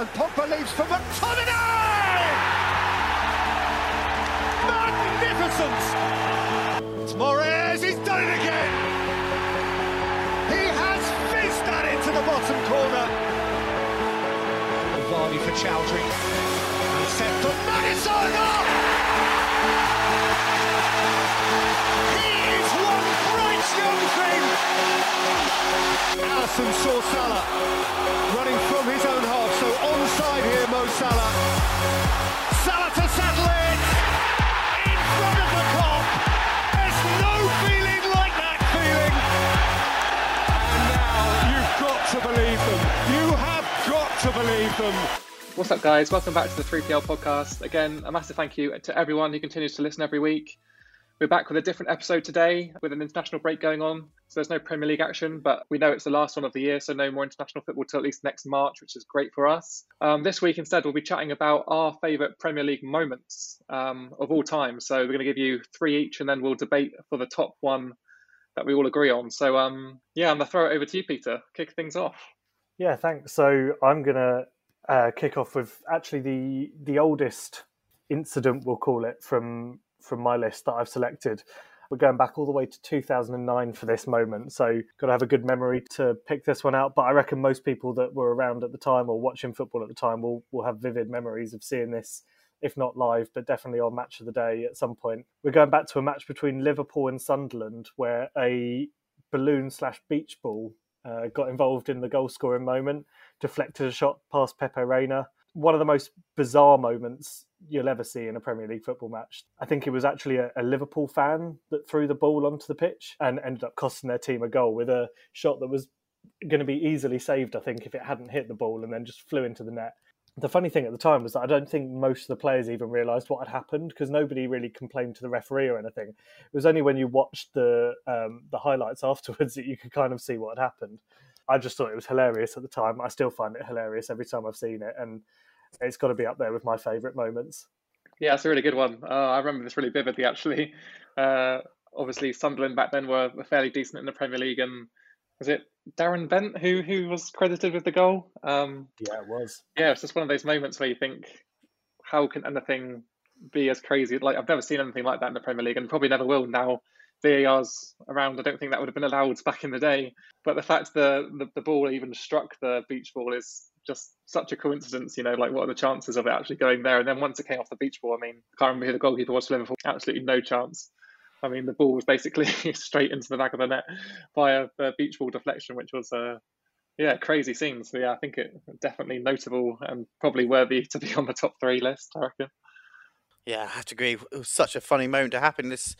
And Pogba leaves for McTominay! Magnificent! It's Moraes, he's done it again! He has fizzed that into the bottom corner. Vardy for Choudhury. And set for Maddison! He is one bright young thing! Alisson saw Salah running from his own half, so here, Mo Salah. Salah to settle it in front of the cop. There's no feeling like that feeling. And now you've got to believe them. You have got to believe them. What's up, guys? Welcome back to the 3PL podcast. Again, a massive thank you to everyone who continues to listen every week. We're back with a different episode today with an international break going on. So there's no Premier League action, but we know it's the last one of the year, so no more international football till at least next March, which is great for us. Um, this week, instead, we'll be chatting about our favourite Premier League moments um, of all time. So we're going to give you three each, and then we'll debate for the top one that we all agree on. So um, yeah, I'm going to throw it over to you, Peter. Kick things off. Yeah, thanks. So I'm going to uh, kick off with actually the the oldest incident, we'll call it, from from my list that I've selected. We're going back all the way to 2009 for this moment, so got to have a good memory to pick this one out. But I reckon most people that were around at the time or watching football at the time will will have vivid memories of seeing this, if not live, but definitely on Match of the Day at some point. We're going back to a match between Liverpool and Sunderland where a balloon slash beach ball uh, got involved in the goal scoring moment, deflected a shot past Pepe Reina. One of the most bizarre moments you'll ever see in a Premier League football match. I think it was actually a, a, Liverpool fan that threw the ball onto the pitch and ended up costing their team a goal with a shot that was going to be easily saved, I think, if it hadn't hit the ball and then just flew into the net. The funny thing at the time was that I don't think most of the players even realised what had happened because nobody really complained to the referee or anything. It was only when you watched the um, the highlights afterwards that you could kind of see what had happened. I just thought it was hilarious at the time. I still find it hilarious every time I've seen it, and it's got to be up there with my favourite moments. Yeah, it's a really good one. Uh, I remember this really vividly, actually. Uh, obviously, Sunderland back then were, fairly decent in the Premier League, and was it Darren Bent who who was credited with the goal? Um, yeah, it was. Yeah, it's just one of those moments where you think, how can anything be as crazy? Like I've never seen anything like that in the Premier League, and probably never will now. VAR's around. I don't think that would have been allowed back in the day. But the fact the, the, the ball even struck the beach ball is just such a coincidence, you know, like what are the chances of it actually going there? And then once it came off the beach ball, I mean, I can't remember who the goalkeeper was for Liverpool, absolutely no chance. I mean, the ball was basically straight into the back of the net via a beach ball deflection, which was, uh, yeah, crazy scene. So, yeah, I think it definitely notable and probably worthy to be on the top three list, I reckon. Yeah, I have to agree. It was such a funny moment to happen. It's,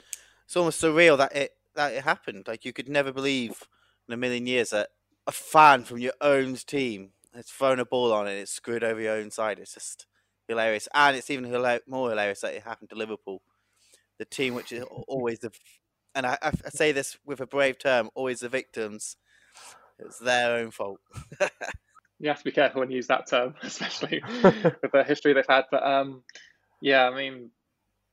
it's almost surreal that it that it happened. Like you could never believe in a million years that a fan from your own team has thrown a ball on and it's screwed over your own side. It's just hilarious, and it's even more hilarious that it happened to Liverpool, the team which is always the, and I, I say this with a brave term, always the victims. It's their own fault. you have to be careful when you use that term, especially with the history they've had. But um, yeah, I mean,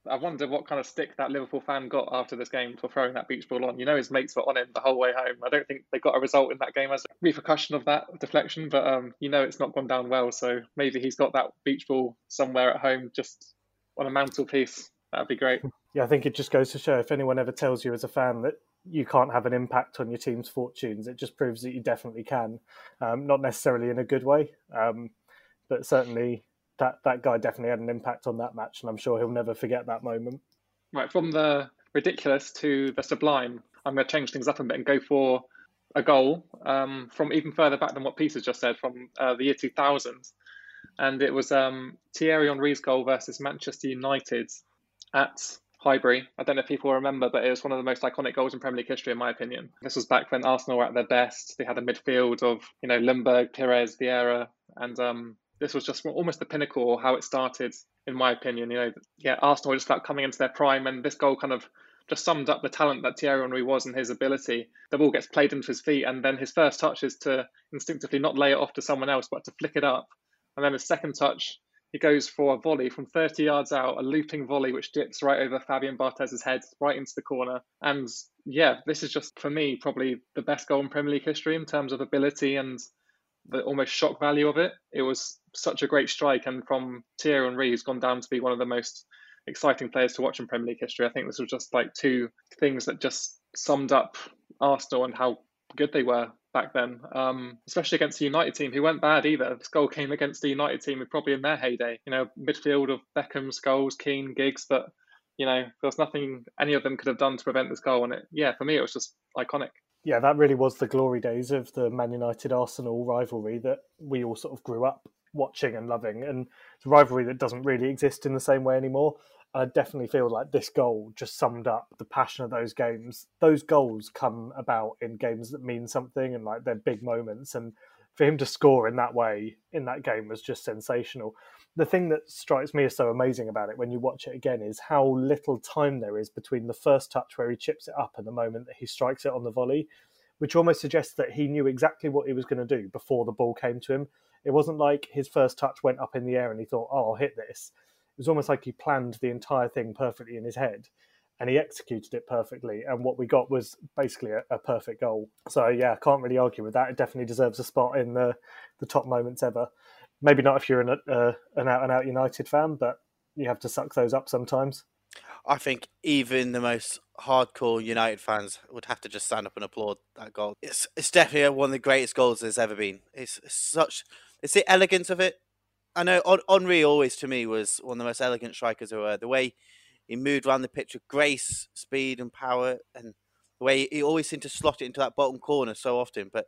I wonder what kind of stick that Liverpool fan got after this game for throwing that beach ball on. You know, his mates were on him the whole way home. I don't think they got a result in that game as a repercussion of that deflection, but um, you know, it's not gone down well. So maybe he's got that beach ball somewhere at home, just on a mantelpiece. That'd be great. Yeah, I think it just goes to show if anyone ever tells you as a fan that you can't have an impact on your team's fortunes, it just proves that you definitely can. Um, not necessarily in a good way, um, but certainly that that guy definitely had an impact on that match, and I'm sure he'll never forget that moment. Right, from the ridiculous to the sublime, I'm going to change things up a bit and go for a goal um, from even further back than what Peter's just said, from uh, the year 2000. And it was um, Thierry Henry's goal versus Manchester United at Highbury. I don't know if people remember, but it was one of the most iconic goals in Premier League history, in my opinion. This was back when Arsenal were at their best. They had a midfield of, you know, Ljungberg, Pires, Vieira, and um, this was just almost the pinnacle how it started, in my opinion. You know, yeah, Arsenal just about coming into their prime, and this goal kind of just summed up the talent that Thierry Henry was and his ability. The ball gets played into his feet, and then his first touch is to instinctively not lay it off to someone else, but to flick it up. And then his second touch, he goes for a volley from 30 yards out, a looping volley which dips right over Fabian Barthez's head, right into the corner. And yeah, this is just for me probably the best goal in Premier League history in terms of ability and the almost shock value of it. It was such a great strike, and from Thierry Henry, who's gone down to be one of the most exciting players to watch in Premier League history. I think this was just like two things that just summed up Arsenal and how good they were back then, um, especially against the United team, who weren't bad either. This goal came against the United team, probably in their heyday. You know, midfield of Beckham, Scholes, Keane, Giggs, but you know, there was nothing any of them could have done to prevent this goal. And it, yeah, for me, it was just iconic. Yeah, that really was the glory days of the Man United Arsenal rivalry that we all sort of grew up watching and loving, and it's a rivalry that doesn't really exist in the same way anymore. I definitely feel like this goal just summed up the passion of those games. Those goals come about in games that mean something and like they're big moments. And for him to score in that way in that game was just sensational. The thing that strikes me as so amazing about it when you watch it again is how little time there is between the first touch where he chips it up and the moment that he strikes it on the volley, which almost suggests that he knew exactly what he was going to do before the ball came to him. It wasn't like his first touch went up in the air and he thought, oh, I'll hit this it was almost like he planned the entire thing perfectly in his head and he executed it perfectly. And what we got was basically a, a, perfect goal. So yeah, I can't really argue with that. It definitely deserves a spot in the the top moments ever. Maybe not if you're an uh, an out and out United fan, but you have to suck those up sometimes. I think even the most hardcore United fans would have to just stand up and applaud that goal. It's it's definitely one of the greatest goals there's ever been. It's, such it's the elegance of it I know Henry always to me was one of the most elegant strikers ever. The way he moved around the pitch with grace, speed, and power, and the way he always seemed to slot it into that bottom corner so often. But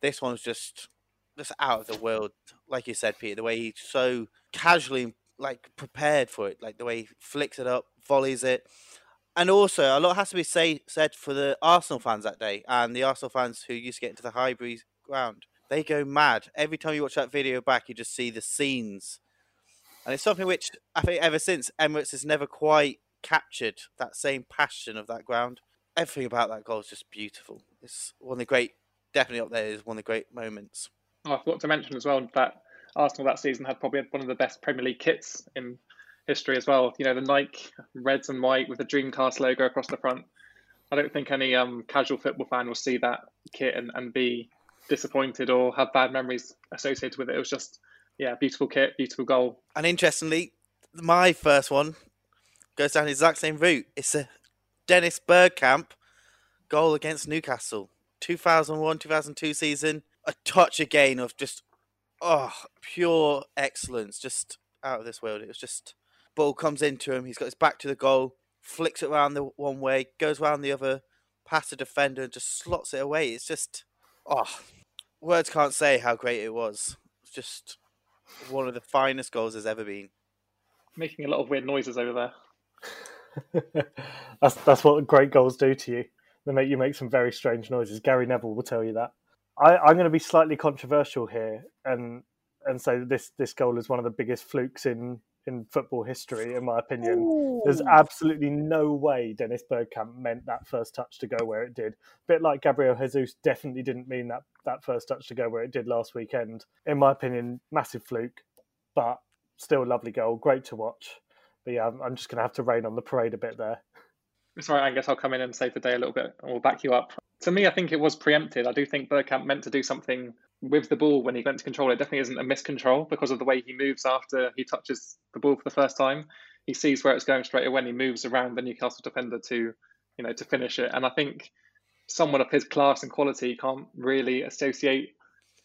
this one's just just out of the world, like you said, Peter. The way he so casually like prepared for it, like the way he flicks it up, volleys it, and also a lot has to be say, said for the Arsenal fans that day and the Arsenal fans who used to get into the Highbury ground they go mad. Every time you watch that video back, you just see the scenes. And it's something which I think ever since Emirates has never quite captured that same passion of that ground. Everything about that goal is just beautiful. It's one of the great, definitely up there is one of the great moments. Oh, I forgot to mention as well that Arsenal that season had probably one of the best Premier League kits in history as well. You know, the Nike reds and white with the Dreamcast logo across the front. I don't think any um, casual football fan will see that kit and, and be disappointed or have bad memories associated with it. It was just, yeah, beautiful kit, beautiful goal. And interestingly, my first one goes down the exact same route. It's a Dennis Bergkamp goal against Newcastle, 2001 2002 season. A touch again of just, oh, pure excellence, just out of this world. It was just, ball comes into him. He's got his back to the goal, flicks it around the one way, goes around the other, past the defender, and just slots it away. It's just, oh, words can't say how great it was. It's just one of the finest goals there's ever been. Making a lot of weird noises over there. that's that's what great goals do to you. They make you make some very strange noises. Gary Neville will tell you that. I, I'm going to be slightly controversial here and and say this this goal is one of the biggest flukes in in football history, in my opinion. Ooh. There's absolutely no way Dennis Bergkamp meant that first touch to go where it did. A bit like Gabriel Jesus definitely didn't mean that that first touch to go where it did last weekend. In my opinion, massive fluke, but still a lovely goal, great to watch. But yeah, I'm, I'm just going to have to rain on the parade a bit there. Sorry, I guess I'll come in and save the day a little bit, and we'll back you up. To me, I think it was preempted. I do think Bergkamp meant to do something with the ball when he went to control it definitely isn't a miscontrol because of the way he moves after he touches the ball for the first time. He sees where it's going straight away and he moves around the Newcastle defender to, you know, to finish it. And I think someone of his class and quality can't really associate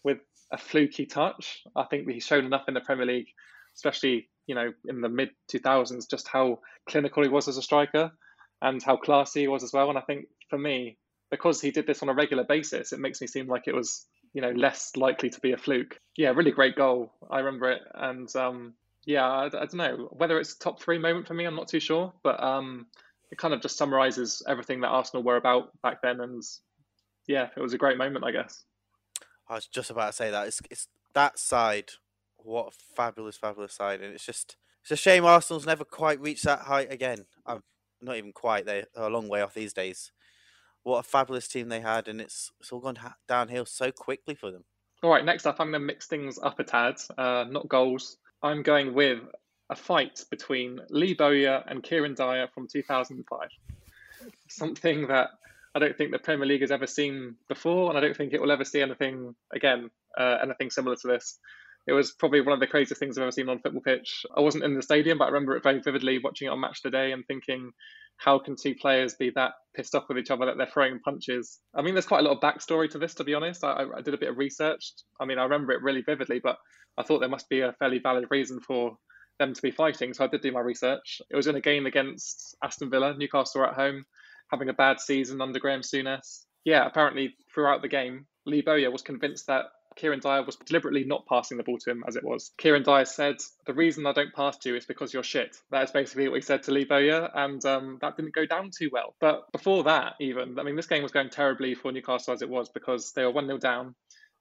with a fluky touch. I think he's shown enough in the Premier League, especially, you know, in the mid 2000s, just how clinical he was as a striker and how classy he was as well. And I think for me, because he did this on a regular basis, it makes me seem like it was you know less likely to be a fluke. Yeah, really great goal. I remember it, and um, yeah, I, I, don't know whether it's top three moment for me. I'm not too sure, but um, it kind of just summarizes everything that Arsenal were about back then, and yeah, it was a great moment, I guess. I was just about to say that it's it's that side. What a fabulous, fabulous side, and it's just it's a shame Arsenal's never quite reached that height again. I'm not even quite. They're a long way off these days what a fabulous team they had, and it's it's all gone ha- downhill so quickly for them. All right, next up, I'm going to mix things up a tad. Uh, not goals. I'm going with a fight between Lee Bowyer and Kieran Dyer from 2005. Something that I don't think the Premier League has ever seen before, and I don't think it will ever see anything again, uh, anything similar to this. It was probably one of the craziest things I've ever seen on a football pitch. I wasn't in the stadium, but I remember it very vividly watching it on Match of the Day and thinking, how can two players be that pissed off with each other that they're throwing punches? I mean, there's quite a lot of backstory to this, to be honest. I, I did a bit of research. I mean, I remember it really vividly, but I thought there must be a fairly valid reason for them to be fighting. So I did do my research. It was in a game against Aston Villa, Newcastle at home, having a bad season under Graham Souness. Yeah, apparently throughout the game, Lee Bowyer was convinced that Kieran Dyer was deliberately not passing the ball to him as it was. Kieran Dyer said, The reason I don't pass to you is because you're shit. That is basically what he said to Lee Bowyer, and um, that didn't go down too well. But before that, even, I mean, this game was going terribly for Newcastle as it was because they were 1 0 down.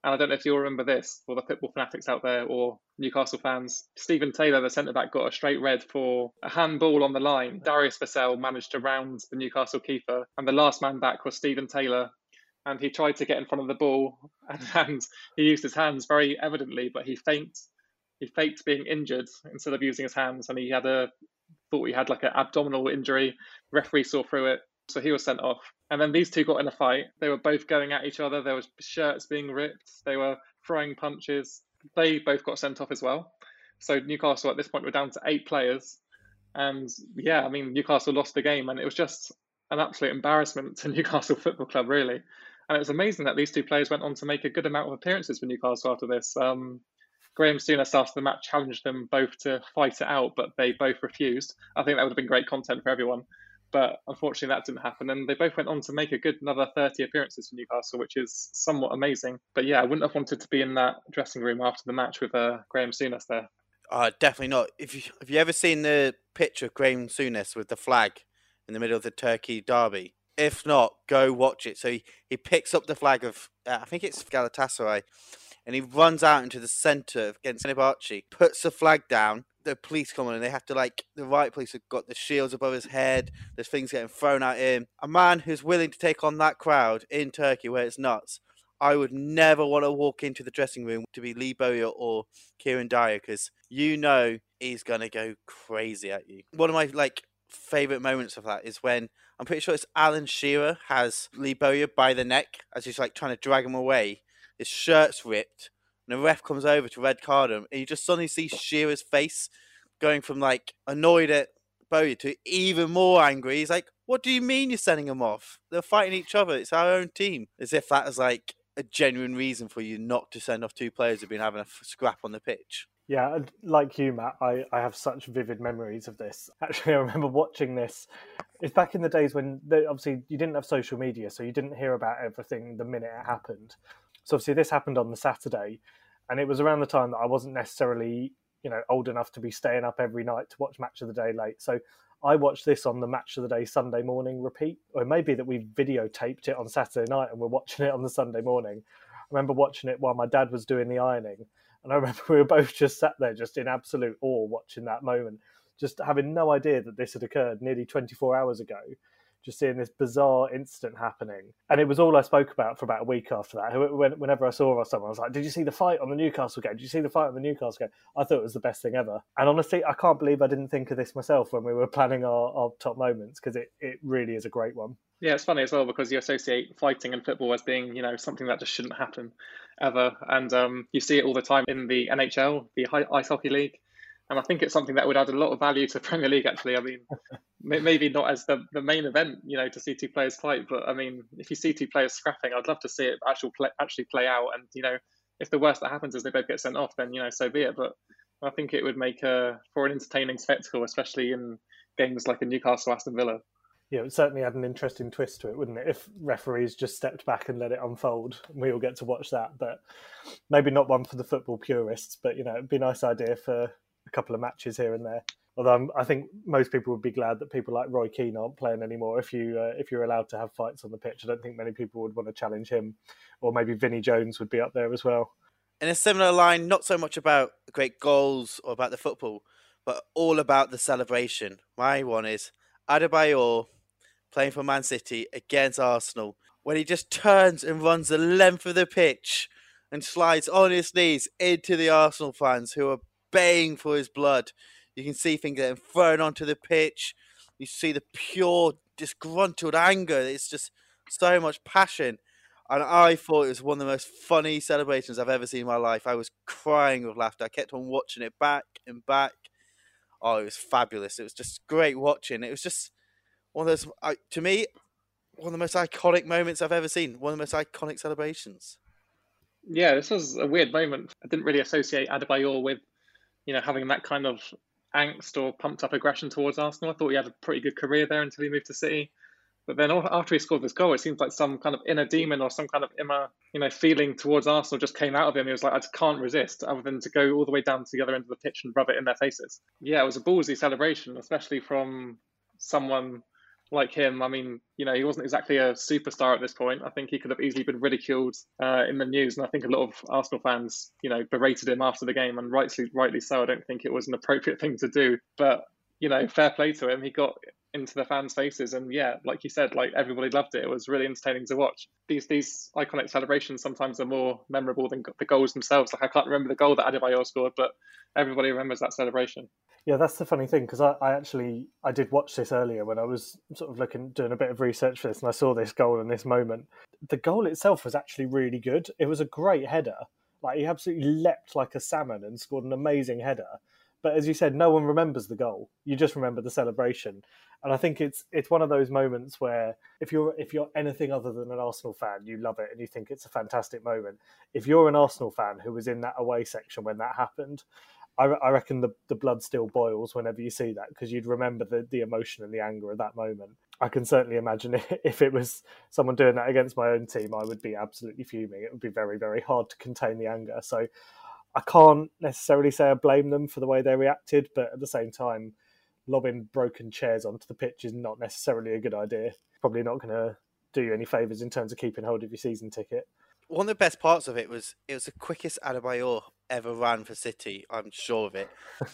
And I don't know if you'll remember this, for the football fanatics out there or Newcastle fans. Stephen Taylor, the centre back, got a straight red for a handball on the line. Darius Vassell managed to round the Newcastle keeper, and the last man back was Stephen Taylor, and he tried to get in front of the ball and, and he used his hands very evidently, but he faked he faked being injured instead of using his hands, and he had a thought he had like an abdominal injury. referee saw through it, so he was sent off. And then these two got in a fight. They were both going at each other. There was shirts being ripped. They were throwing punches. They both got sent off as well. So Newcastle at this point were down to eight players, and yeah, I mean Newcastle lost the game, and it was just an absolute embarrassment to Newcastle Football Club, really. And it was amazing that these two players went on to make a good amount of appearances for Newcastle after this. Um, Graham Souness after the match challenged them both to fight it out, but they both refused. I think that would have been great content for everyone. But unfortunately, that didn't happen. And they both went on to make a good another 30 appearances for Newcastle, which is somewhat amazing. But yeah, I wouldn't have wanted to be in that dressing room after the match with uh, Graham Souness there. Uh, definitely not. If you have you ever seen the picture of Graham Souness with the flag in the middle of the Turkey derby? If not, go watch it. So he, he picks up the flag of, uh, I think it's Galatasaray, and he runs out into the centre against Fenerbahce, puts the flag down. The police come on and they have to, like, the right police have got the shields above his head. There's things getting thrown at him. A man who's willing to take on that crowd in Turkey where it's nuts. I would never want to walk into the dressing room to be Lee Bowyer or Kieran Dyer because you know he's going to go crazy at you. One of my, like, favorite moments of that is when I'm pretty sure it's Alan Shearer has Lee Bowyer by the neck as he's like trying to drag him away. His shirt's ripped, and the ref comes over to red card him, and you just suddenly see Shearer's face going from like annoyed at Bowyer to even more angry. He's like, "What do you mean you're sending him off? They're fighting each other. It's our own team." As if that is like a genuine reason for you not to send off two players who've been having a scrap on the pitch. Yeah, like you, Matt, I, I have such vivid memories of this. Actually, I remember watching this. It's back in the days when they, obviously you didn't have social media, so you didn't hear about everything the minute it happened. So obviously this happened on the Saturday, and it was around the time that I wasn't necessarily, you know, old enough to be staying up every night to watch Match of the Day late. So I watched this on the Match of the Day Sunday morning repeat, or maybe that we videotaped it on Saturday night and we're watching it on the Sunday morning. I remember watching it while my dad was doing the ironing and I remember we were both just sat there, just in absolute awe, watching that moment, just having no idea that this had occurred nearly 24 hours ago. Just seeing this bizarre incident happening, and it was all I spoke about for about a week after that. Whenever I saw someone, I was like, "Did you see the fight on the Newcastle game? Did you see the fight on the Newcastle game?" I thought it was the best thing ever. And honestly, I can't believe I didn't think of this myself when we were planning our, our top moments because it, it really is a great one. Yeah, it's funny as well because you associate fighting and football as being, you know, something that just shouldn't happen ever, and um, you see it all the time in the NHL, the Ice Hockey League, and I think it's something that would add a lot of value to Premier League. Actually, I mean, maybe not as the, the main event, you know, to see two players fight, but I mean, if you see two players scrapping, I'd love to see it actually play, actually play out. And you know, if the worst that happens is they both get sent off, then you know, so be it. But I think it would make a for an entertaining spectacle, especially in games like a Newcastle Aston Villa yeah, it certainly had an interesting twist to it, wouldn't it? If referees just stepped back and let it unfold, we all get to watch that. But maybe not one for the football purists, but you know, it'd be a nice idea for a couple of matches here and there. Although I'm, i think most people would be glad that people like Roy Keane aren't playing anymore. If you uh, if you're allowed to have fights on the pitch, I don't think many people would want to challenge him, or maybe Vinnie Jones would be up there as well. In a similar line, not so much about great goals or about the football, but all about the celebration. My one is Adebayor playing for Man City against Arsenal when he just turns and runs the length of the pitch and slides on his knees into the Arsenal fans who are baying for his blood. You can see things getting thrown onto the pitch. You see the pure disgruntled anger. It's just so much passion. And I thought it was one of the most funny celebrations I've ever seen in my life. I was crying with laughter. I kept on watching it back and back. Oh, it was fabulous. It was just great watching. It was just one of those, I, to me, one of the most iconic moments I've ever seen. One of the most iconic celebrations. Yeah, this was a weird moment. I didn't really associate Adebayor with, you know, having that kind of angst or pumped up aggression towards Arsenal. I thought he had a pretty good career there until he moved to City. But then after he scored this goal, it seems like some kind of inner demon or some kind of inner, you know, feeling towards Arsenal just came out of him. He was like, I just can't resist, other than to go all the way down to the other end of the pitch and rub it in their faces. Yeah, it was a ballsy celebration, especially from someone like him. I mean, you know, he wasn't exactly a superstar at this point. I think he could have easily been ridiculed uh, in the news, and I think a lot of Arsenal fans, you know, berated him after the game, and rightly, rightly so. I don't think it was an appropriate thing to do, but you know, fair play to him. He got into the fans' faces, and yeah, like you said, like everybody loved it. It was really entertaining to watch. These these iconic celebrations sometimes are more memorable than the goals themselves. Like I can't remember the goal that Adebayor scored, but everybody remembers that celebration. Yeah, that's the funny thing because I, I actually I did watch this earlier when I was sort of looking doing a bit of research for this, and I saw this goal in this moment. The goal itself was actually really good. It was a great header. Like he absolutely leapt like a salmon and scored an amazing header. But as you said, no one remembers the goal. You just remember the celebration. And I think it's it's one of those moments where if you're if you're anything other than an Arsenal fan, you love it and you think it's a fantastic moment. If you're an Arsenal fan who was in that away section when that happened, I, I reckon the, the blood still boils whenever you see that because you'd remember the, the emotion and the anger of that moment. I can certainly imagine if it was someone doing that against my own team, I would be absolutely fuming. It would be very, very hard to contain the anger. So I can't necessarily say I blame them for the way they reacted, but at the same time, lobbing broken chairs onto the pitch is not necessarily a good idea. Probably not going to do you any favours in terms of keeping hold of your season ticket. One of the best parts of it was it was the quickest Adebayor ever ran for City. I'm sure of it.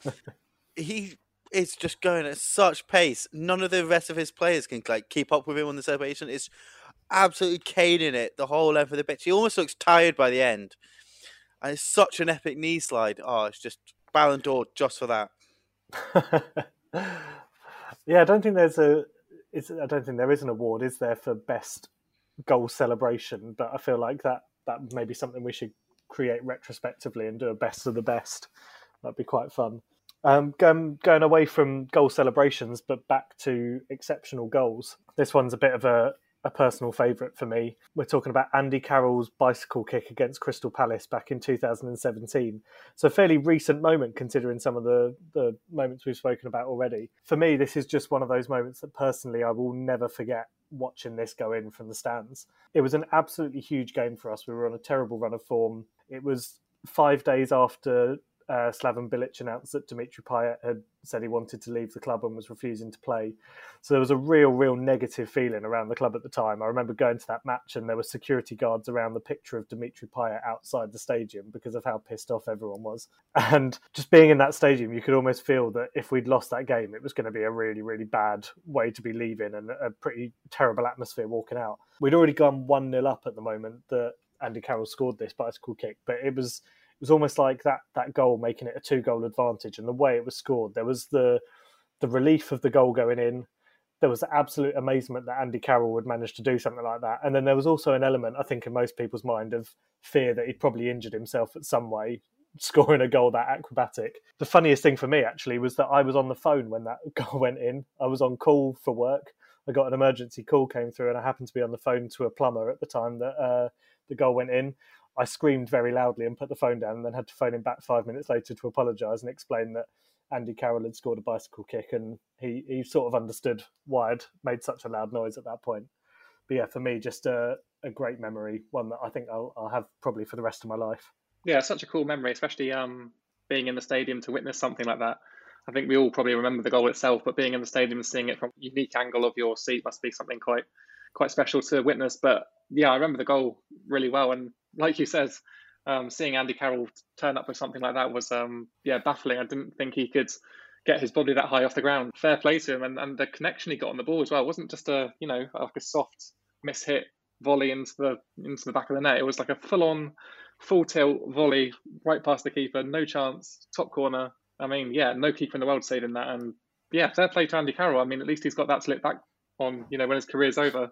he is just going at such pace. None of the rest of his players can like keep up with him on the celebration. It's absolutely caning it the whole length of the pitch. He almost looks tired by the end. And it's such an epic knee slide. Oh, it's just Ballon d'Or just for that. yeah, I don't think there's a. I don't think there is an award, is there, for best goal celebration? But I feel like that that may be something we should create retrospectively and do a best of the best. That'd be quite fun. Um, going, going away from goal celebrations, but back to exceptional goals. This one's a bit of a, a personal favourite for me. We're talking about Andy Carroll's bicycle kick against Crystal Palace back in 2017. So, a fairly recent moment considering some of the, the moments we've spoken about already. For me, this is just one of those moments that personally I will never forget watching this go in from the stands. It was an absolutely huge game for us. We were on a terrible run of form. It was five days after uh, Slaven Bilic announced that Dimitri Payet had said he wanted to leave the club and was refusing to play. So there was a real, real negative feeling around the club at the time. I remember going to that match and there were security guards around the picture of Dimitri Payet outside the stadium because of how pissed off everyone was. And just being in that stadium, you could almost feel that if we'd lost that game, it was going to be a really, really bad way to be leaving and a pretty terrible atmosphere walking out. We'd already gone 1 0 up at the moment that Andy Carroll scored this bicycle kick, but it was was almost like that that goal making it a two goal advantage and the way it was scored there was the the relief of the goal going in there was absolute amazement that Andy Carroll would manage to do something like that and then there was also an element I think in most people's mind of fear that he'd probably injured himself at some way scoring a goal that acrobatic. The funniest thing for me actually was that I was on the phone when that goal went in. I was on call for work. I got an emergency call came through and I happened to be on the phone to a plumber at the time that uh, the goal went in I screamed very loudly and put the phone down, and then had to phone him back five minutes later to apologise and explain that Andy Carroll had scored a bicycle kick, and he he sort of understood why I'd made such a loud noise at that point. But yeah, for me, just a, a great memory, one that I think I'll, I'll have probably for the rest of my life. Yeah, such a cool memory, especially um, being in the stadium to witness something like that. I think we all probably remember the goal itself, but being in the stadium and seeing it from a unique angle of your seat must be something quite quite special to witness. But yeah, I remember the goal really well, and like you says, um, seeing Andy Carroll turn up with something like that was um, yeah baffling. I didn't think he could get his body that high off the ground. Fair play to him, and, and the connection he got on the ball as well it wasn't just a you know like a soft miss hit volley into the into the back of the net. It was like a full on full tilt volley right past the keeper, no chance, top corner. I mean, yeah, no keeper in the world saving that, and yeah, fair play to Andy Carroll. I mean, at least he's got that to look back on, you know, when his career's over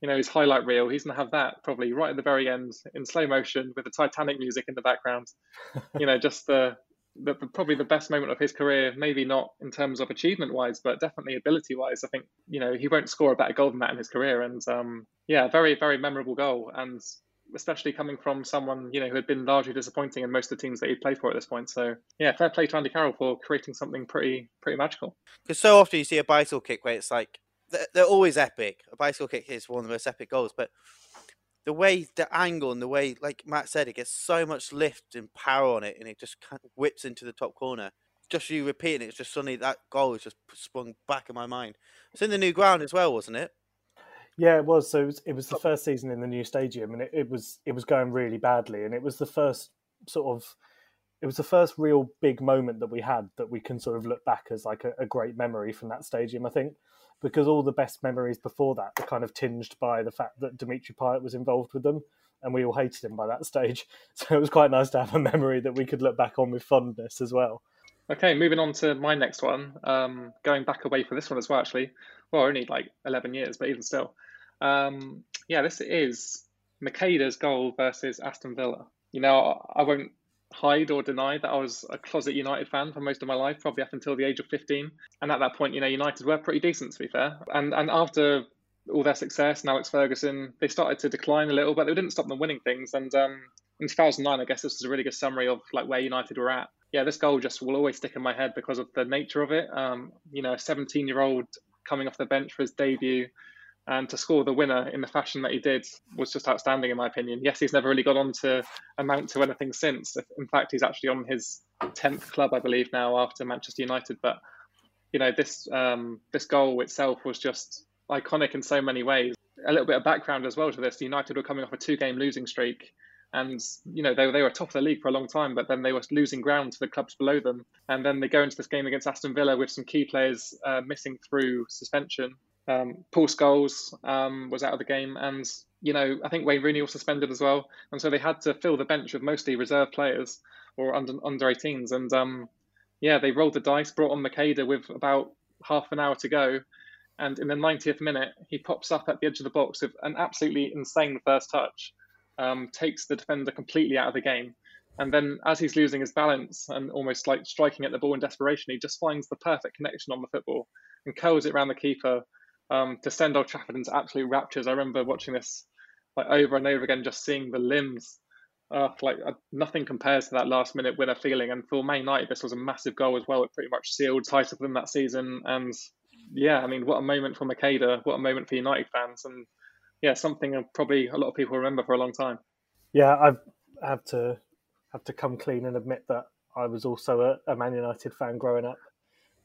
you know his highlight reel. He's gonna have that probably right at the very end in slow motion with the Titanic music in the background. you know, just the, the, the probably the best moment of his career. Maybe not in terms of achievement wise, but definitely ability wise. I think you know he won't score a better goal than that in his career. And um, yeah, very very memorable goal and especially coming from someone you know who had been largely disappointing in most of the teams that he'd played for at this point. So yeah, fair play to Andy Carroll for creating something pretty pretty magical. Because so often you see a bicycle kick where it's like they're, they're always epic. A bicycle kick is one of the most epic goals, but the way the angle and the way, like Matt said, it gets so much lift and power on it, and it just kind of whips into the top corner. Just you repeating it, it's just suddenly that goal is just sprung back in my mind. It's in the new ground as well, wasn't it? Yeah, it was. So it was, it was the oh. first season in the new stadium, and it, it was it was going really badly, and it was the first sort of it was the first real big moment that we had that we can sort of look back as like a, a, great memory from that stadium. I think because all the best memories before that were kind of tinged by the fact that Dimitri Payet was involved with them, and we all hated him by that stage. So it was quite nice to have a memory that we could look back on with fondness as well. Okay, moving on to my next one. Um, going back away for this one as well, actually. Well, only like 11 years, but even still. Um, yeah, this is Macheda's goal versus Aston Villa. You know, I won't hide or deny that I was a closet United fan for most of my life, probably up until the age of 15. And at that point, you know, United were pretty decent, to be fair. And and after all their success and Alex Ferguson, they started to decline a little, but they didn't stop them winning things. And um, in 2009, I guess this was a really good summary of like where United were at. Yeah, this goal just will always stick in my head because of the nature of it. Um, you know, a 17 year old coming off the bench for his debut and to score the winner in the fashion that he did was just outstanding in my opinion. Yes, he's never really got on to amount to anything since. In fact, he's actually on his tenth club, I believe, now after Manchester United. But you know, this um, this goal itself was just iconic in so many ways. A little bit of background as well to this: United were coming off a two-game losing streak, and you know they, they were top of the league for a long time, but then they were losing ground to the clubs below them. And then they go into this game against Aston Villa with some key players uh, missing through suspension um, Paul Scholes um, was out of the game, and you know I think Wayne Rooney was suspended as well, and so they had to fill the bench with mostly reserve players or under under 18s, and um, yeah, they rolled the dice, brought on Macheda with about half an hour to go, and in the 90th minute he pops up at the edge of the box with an absolutely insane first touch, um, takes the defender completely out of the game. And then, as he's losing his balance and almost like striking at the ball in desperation, he just finds the perfect connection on the football and curls it around the keeper um, to send Old Trafford into absolute raptures. I remember watching this like over and over again, just seeing the limbs. Uh, like uh, nothing compares to that last minute winner feeling. And for Man United, this was a massive goal as well. It pretty much sealed title for them that season. And yeah, I mean, what a moment for Macheda. What a moment for United fans. And yeah, something probably a lot of people remember for a long time. Yeah, I've have to have to come clean and admit that I was also a, a Man United fan growing up.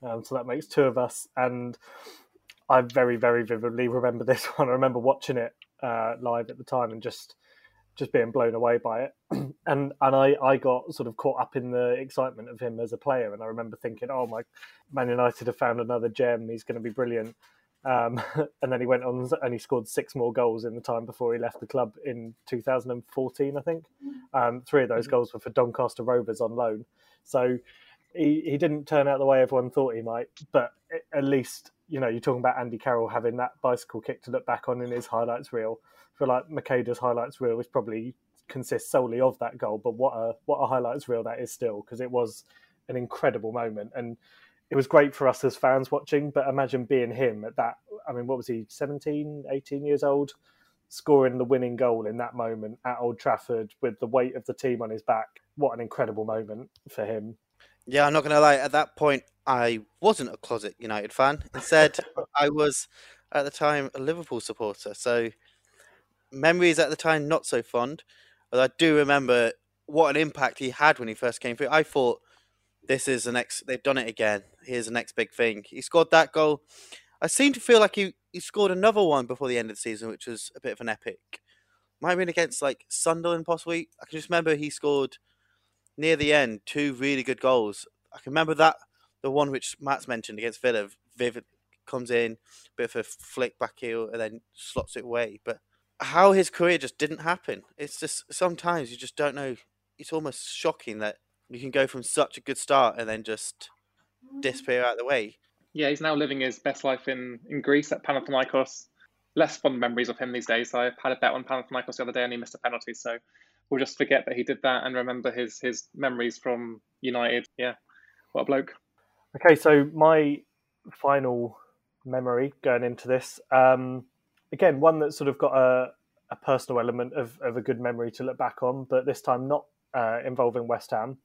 Um, so that makes two of us. And I very, very vividly remember this one. I remember watching it uh, live at the time and just just being blown away by it. and and I, I got sort of caught up in the excitement of him as a player. And I remember thinking, oh my, Man United have found another gem. He's going to be brilliant. Um, and then he went on and he scored six more goals in the time before he left the club in 2014, I think. Um, three of those mm-hmm. goals were for Doncaster Rovers on loan. So he, he didn't turn out the way everyone thought he might, but at least you know, you're talking about Andy Carroll having that bicycle kick to look back on in his highlights reel. Feel like Macheda's highlights reel is probably consists solely of that goal, but what a what a highlights reel that is still because it was an incredible moment and it was great for us as fans watching. But imagine being him at that. I mean, what was he, 17, 18 years old, scoring the winning goal in that moment at Old Trafford with the weight of the team on his back. What an incredible moment for him. Yeah, I'm not going to lie. At that point, I wasn't a closet United fan. Instead, I was at the time a Liverpool supporter. So memories at the time not so fond. But I do remember what an impact he had when he first came through. I thought this is the next. They've done it again. Here's the next big thing. He scored that goal. I seem to feel like he, he scored another one before the end of the season, which was a bit of an epic. Might have been against like Sunderland, possibly. I can just remember he scored near the end two really good goals. I can remember that the one which Matt's mentioned against Villa, Vivid comes in, bit of a flick back heel, and then slots it away. But how his career just didn't happen. It's just sometimes you just don't know. It's almost shocking that you can go from such a good start and then just disappear out of the way. Yeah, he's now living his best life in, in Greece at Panathinaikos. less fond memories of him these days. I had a bet on Panathinaikos the other day and he missed a penalty, so we'll just forget that he did that and remember his his memories from United. Yeah, what a bloke. Okay, so my final memory going into this, um, again, one that's sort of got a, a personal element of, of a good memory to look back on, but this time not uh, involving West Ham.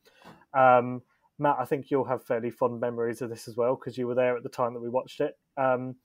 Um, Matt, I think you'll have fairly fond memories of this as well because you were there at the time that we watched it. Um,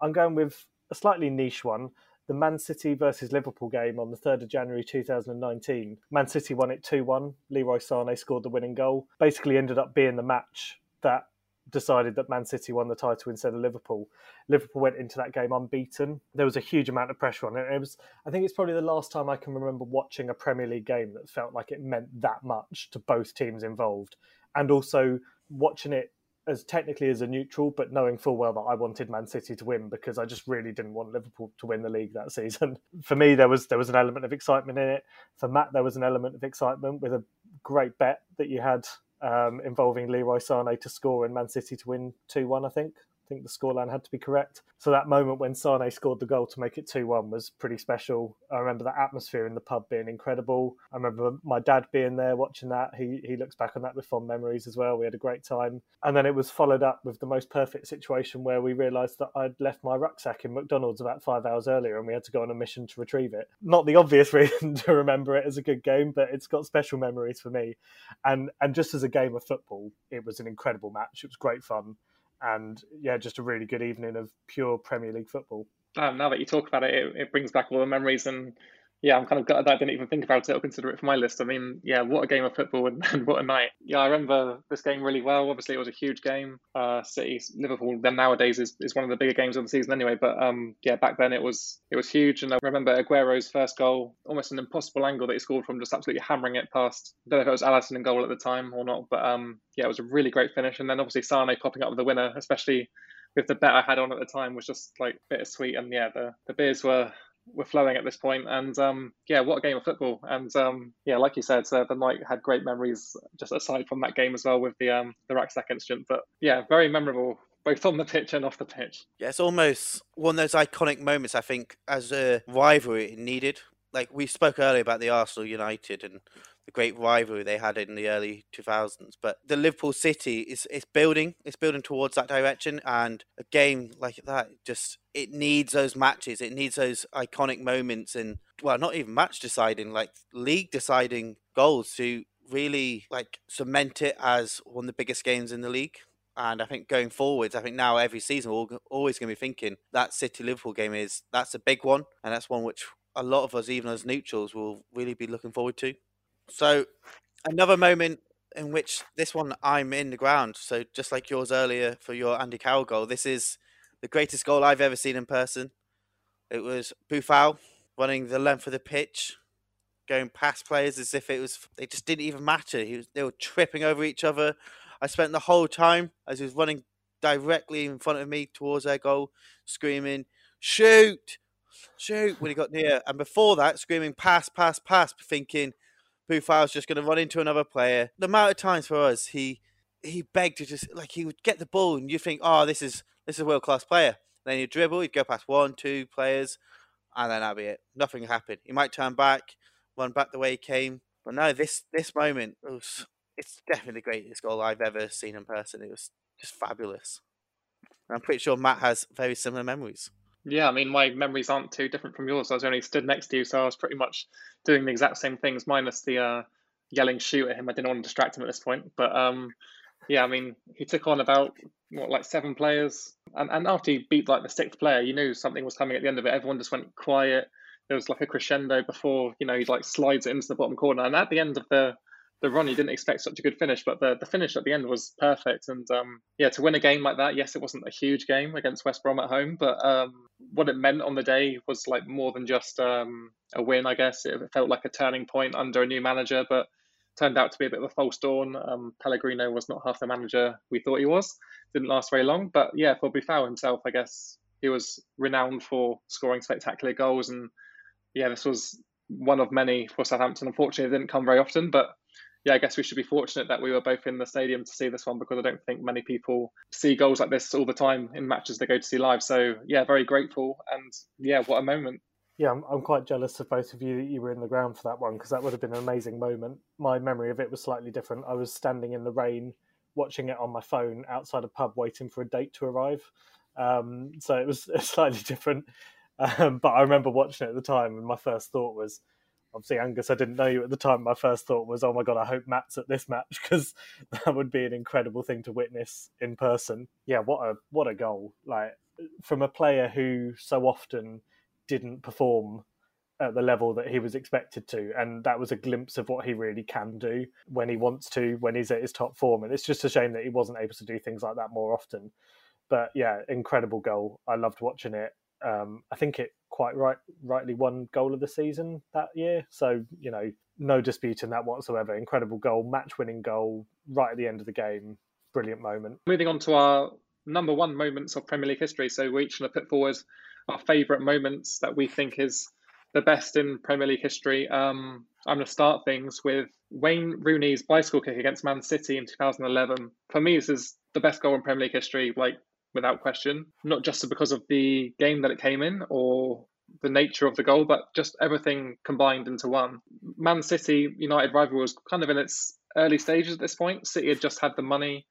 I'm going with a slightly niche one the Man City versus Liverpool game on the 3rd of January 2019. Man City won it 2 1. Leroy Sane scored the winning goal. Basically, ended up being the match that decided that Man City won the title instead of Liverpool. Liverpool went into that game unbeaten. There was a huge amount of pressure on it. It was, I think, it's probably the last time I can remember watching a Premier League game that felt like it meant that much to both teams involved, and also watching it as technically as a neutral, but knowing full well that I wanted Man City to win because I just really didn't want Liverpool to win the league that season. For me, there was there was an element of excitement in it. For Matt, there was an element of excitement with a great bet that you had um, involving Leroy Sane to score and Man City to win two one. I think think the scoreline had to be correct. So that moment when Sane scored the goal to make it 2 1 was pretty special. I remember the atmosphere in the pub being incredible. I remember my dad being there watching that. He, he looks back on that with fond memories as well. We had a great time. And then it was followed up with the most perfect situation where we realised that I'd left my rucksack in McDonald's about five hours earlier and we had to go on a mission to retrieve it. Not the obvious reason to remember it as a good game, but it's got special memories for me. And, and just as a game of football, it was an incredible match. It was great fun and yeah, just a really good evening of pure Premier League football. Um, now that you talk about it, it, it brings back all the memories and yeah, I'm kind of glad I didn't even think about it or consider it for my list. I mean, yeah, what a game of football and, and what a night. Yeah, I remember this game really well. Obviously, it was a huge game. Uh, City, Liverpool, then nowadays is, is one of the bigger games of the season anyway. But um, yeah, back then it was it was huge. And I remember Aguero's first goal, almost an impossible angle that he scored from, just absolutely hammering it past. I don't know if it was Alisson in goal at the time or not, but um, yeah, it was a really great finish. And then obviously Sane popping up with the winner, especially with the bet I had on at the time, was just like bittersweet. And yeah, the the beers were were flowing at this point. And um, yeah, what a game of football! And um, yeah, like you said, uh, the night had great memories just aside from that game as well with the um, the rucksack incident. But yeah, very memorable both on the pitch and off the pitch. Yeah, it's almost one of those iconic moments I think as a rivalry needed. Like we spoke earlier about the Arsenal United and the great rivalry they had in the early 2000s. But the Liverpool City is it's building, it's building towards that direction, and a game like that just it needs those matches, it needs those iconic moments, and well, not even match deciding, like league deciding goals to really like cement it as one of the biggest games in the league. And I think going forwards, I think now every season we're always going to be thinking that City Liverpool game is that's a big one, and that's one which a lot of us, even as neutrals, will really be looking forward to. So another moment in which this one I'm in the ground. So just like yours earlier for your Andy Carroll goal, this is the greatest goal I've ever seen in person. It was Boufal running the length of the pitch, going past players as if it was they just didn't even matter. He was, they were tripping over each other. I spent the whole time as he was running directly in front of me towards their goal, screaming, "Shoot! Shoot!" when he got near, and before that, screaming, "Pass! Pass! Pass!" thinking Boufal's just going to run into another player. The amount of times for us, he he begged to just like he would get the ball, and you think, oh, this is this is a world class player. Then he'd dribble, he'd go past one, two players, and then that'd be it. Nothing happened. He might turn back, run back the way he came, but no, this this moment was it's definitely the greatest goal I've ever seen in person. It was just fabulous. And I'm pretty sure Matt has very similar memories. Yeah, I mean, my memories aren't too different from yours. I was only stood next to you, so I was pretty much doing the exact same things, minus the uh, yelling shoot at him. I didn't want to distract him at this point. But um, yeah, I mean, he took on about what, like seven players, and, and after he beat like the sixth player, you knew something was coming at the end of it. Everyone just went quiet. There was like a crescendo before, you know, he like slides it into the bottom corner, and at the end of the the run, you didn't expect such a good finish, but the, the finish at the end was perfect. And um, yeah, to win a game like that, yes, it wasn't a huge game against West Brom at home, but um, what it meant on the day was like more than just um, a win, I guess. It felt like a turning point under a new manager, but turned out to be a bit of a false dawn. Um, Pellegrino was not half the manager we thought he was. Didn't last very long, but yeah, for Boufal himself, I guess he was renowned for scoring spectacular goals, and yeah, this was one of many for Southampton. Unfortunately, it didn't come very often, but yeah, I guess we should be fortunate that we were both in the stadium to see this one because I don't think many people see goals like this all the time in matches they go to see live. So yeah, very grateful and yeah, what a moment. Yeah, I'm, I'm quite jealous of both of you that you were in the ground for that one because that would have been an amazing moment. My memory of it was slightly different. I was standing in the rain watching it on my phone outside a pub waiting for a date to arrive. Um, so it was slightly different. Um, but I remember watching it at the time, and my first thought was, obviously Angus, I didn't know you at the time. My first thought was, oh my god, I hope Matt's at this match because that would be an incredible thing to witness in person. Yeah, what a what a goal! Like from a player who so often didn't perform at the level that he was expected to, and that was a glimpse of what he really can do when he wants to, when he's at his top form. And it's just a shame that he wasn't able to do things like that more often. But yeah, incredible goal. I loved watching it. Um, I think it quite right, rightly won goal of the season that year. So you know, no dispute in that whatsoever. Incredible goal, match-winning goal, right at the end of the game. Brilliant moment. Moving on to our number one moments of Premier League history. So we're each going to put forward our favourite moments that we think is the best in Premier League history. Um, I'm going to start things with Wayne Rooney's bicycle kick against Man City in 2011. For me, this is the best goal in Premier League history, like without question. Not just because of the game that it came in or the nature of the goal, but just everything combined into one. Man City United rivalry was kind of in its early stages at this point. City had just had the money,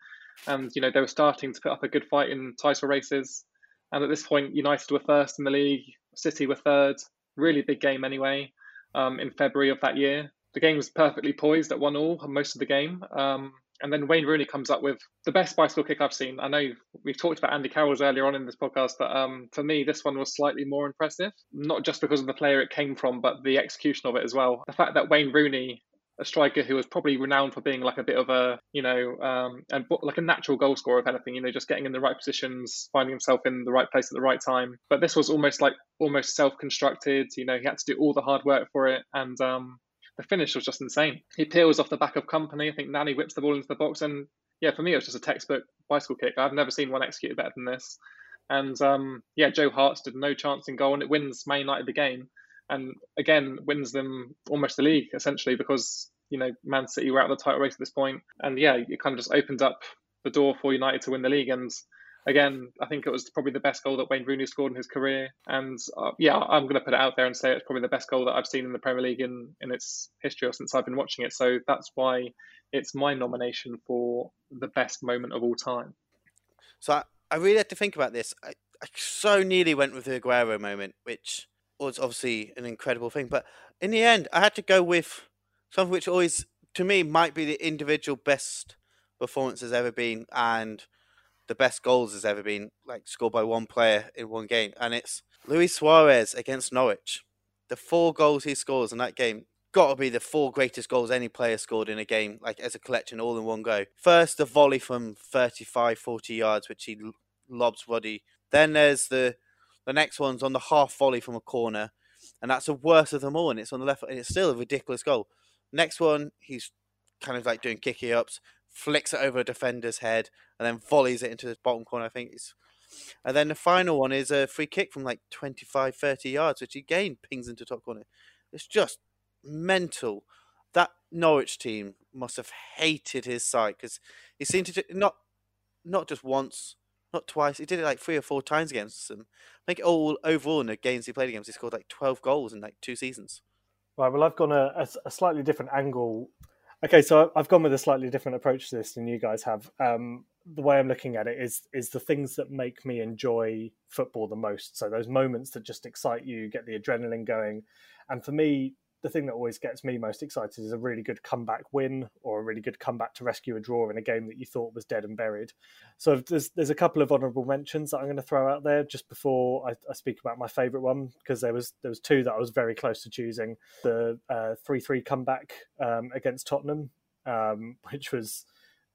and you know they were starting to put up a good fight in title races. And at this point, United were first in the league, City were third. Really big game anyway. Um, in February of that year, the game was perfectly poised at one all most of the game. Um, and then Wayne Rooney comes up with the best bicycle kick I've seen. I know we've talked about Andy Carroll's earlier on in this podcast, but um, for me, this one was slightly more impressive. Not just because of the player it came from, but the execution of it as well. The fact that Wayne Rooney a striker who was probably renowned for being like a bit of a, you know, um, and like a natural goal scorer, if anything, you know, just getting in the right positions, finding himself in the right place at the right time. But this was almost like almost self-constructed. You know, he had to do all the hard work for it, and um, the finish was just insane. He peels off the back of Kompany. I think Nani whips the ball into the box, and yeah, for me, it was just a textbook bicycle kick. I've never seen one executed better than this. And um, yeah, Joe Hart stood no chance in goal, and it wins Man United the game and again wins them almost the league essentially because you know Man City were out of the title race at this point, and yeah, it kind of just opened up the door for United to win the league. And again, I think it was probably the best goal that Wayne Rooney scored in his career. And uh, yeah, I'm going to put it out there and say it's probably the best goal that I've seen in the Premier League in in its history or since I've been watching it. So that's why it's my nomination for the best moment of all time. So I, I really had to think about this. I, I so nearly went with the Aguero moment, which was obviously an incredible thing. But in the end, I had to go with something which always, to me, might be the individual best performance has ever been and the best goals has ever been, like scored by one player in one game. And it's Luis Suarez against Norwich. The four goals he scores in that game got to be the four greatest goals any player scored in a game, like as a collection, all in one go. First, the volley from 35, 40 yards, which he lobs Ruddy. Then there's the the next one's on the half volley from a corner, and that's the worst of them all. And it's on the left, and it's still a ridiculous goal. Next one, he's kind of like doing kicky ups, flicks it over a defender's head, and then volleys it into the bottom corner. I think it's. And then the final one is a free kick from like 25, 30 yards, which again pings into top corner. It's just mental. That Norwich team must have hated his side because he seemed to not not just once, not twice. He did it like three or four times against them. I think all overall in the games he played against, he scored like twelve goals in like two seasons. Right. Well, I've gone a, a, a, slightly different angle. Okay, so I've gone with a slightly different approach to this than you guys have. Um, the way I'm looking at it is is the things that make me enjoy football the most. So those moments that just excite you, get the adrenaline going, and for me, the thing that always gets me most excited is a really good comeback win or a really good comeback to rescue a draw in a game that you thought was dead and buried. So there's there's a couple of honourable mentions that I'm going to throw out there just before I, I speak about my favourite one because there was there was two that I was very close to choosing. The uh, three three comeback um, against Tottenham, um, which was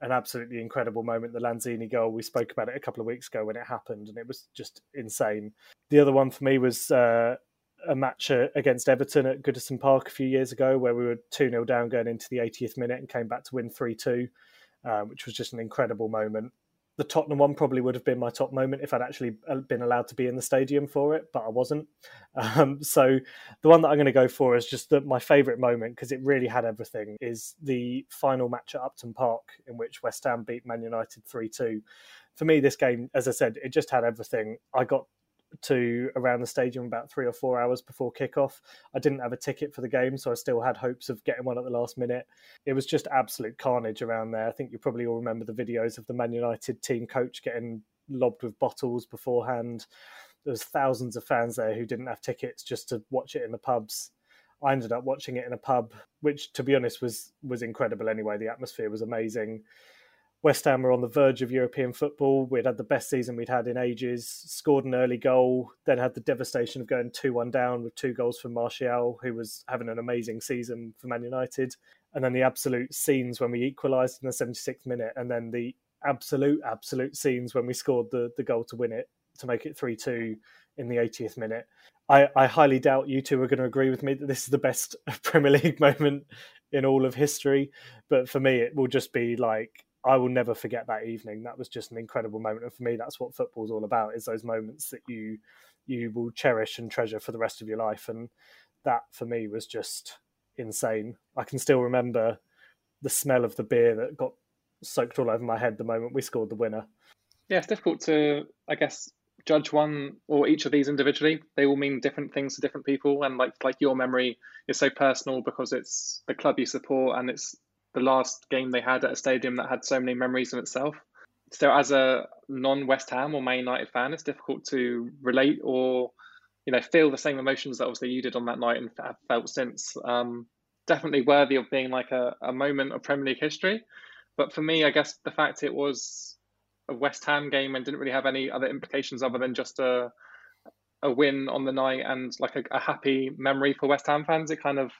an absolutely incredible moment. The Lanzini goal, we spoke about it a couple of weeks ago when it happened, and it was just insane. The other one for me was uh, a match uh, against Everton at Goodison Park a few years ago where we were 2 0 down going into the 80th minute and came back to win 3 2, um, which was just an incredible moment. the Tottenham one probably would have been my top moment if I'd actually uh, been allowed to be in the stadium for it, but I wasn't. Um, so the one that I'm going to go for is just the, my favourite moment because it really had everything. Is the final match at Upton Park in which West Ham beat Man United three two. For me, this game, as I said, it just had everything. I got to around the stadium about three or four hours before kickoff. I didn't have a ticket for the game, so I still had hopes of getting one at the last minute. It was just absolute carnage around there. I think you probably all remember the videos of the Man United team coach getting lobbed with bottles beforehand. There was thousands of fans there who didn't have tickets just to watch it in the pubs. I ended up watching it in a pub, which, to be honest, was was incredible. Anyway, the atmosphere was amazing. West Ham were on the verge of European football. We'd had the best season we'd had in ages, scored an early goal, then had the devastation of going 2 1 down with two goals from Martial, who was having an amazing season for Man United. And then the absolute scenes when we equalised in the 76th minute, and then the absolute, absolute scenes when we scored the, the goal to win it, to make it 3 2 in the 80th minute. I, I highly doubt you two are going to agree with me that this is the best Premier League moment in all of history. But for me, it will just be like I will never forget that evening. That was just an incredible moment, and for me, that's what football's all about: is those moments that you you will cherish and treasure for the rest of your life. And that for me was just insane. I can still remember the smell of the beer that got soaked all over my head the moment we scored the winner. Yeah, it's difficult to, I guess, judge one or each of these individually. They all mean different things to different people, and like like your memory is so personal because it's the club you support and it's the last game they had at a stadium that had so many memories in itself. So, as a non West Ham or Man United fan, it's difficult to relate or you know feel the same emotions that obviously you did on that night and have felt since. Um, definitely worthy of being like a, a moment of Premier League history. But for me, I guess the fact it was a West Ham game and didn't really have any other implications other than just a a win on the night and like a, a happy memory for West Ham fans, it kind of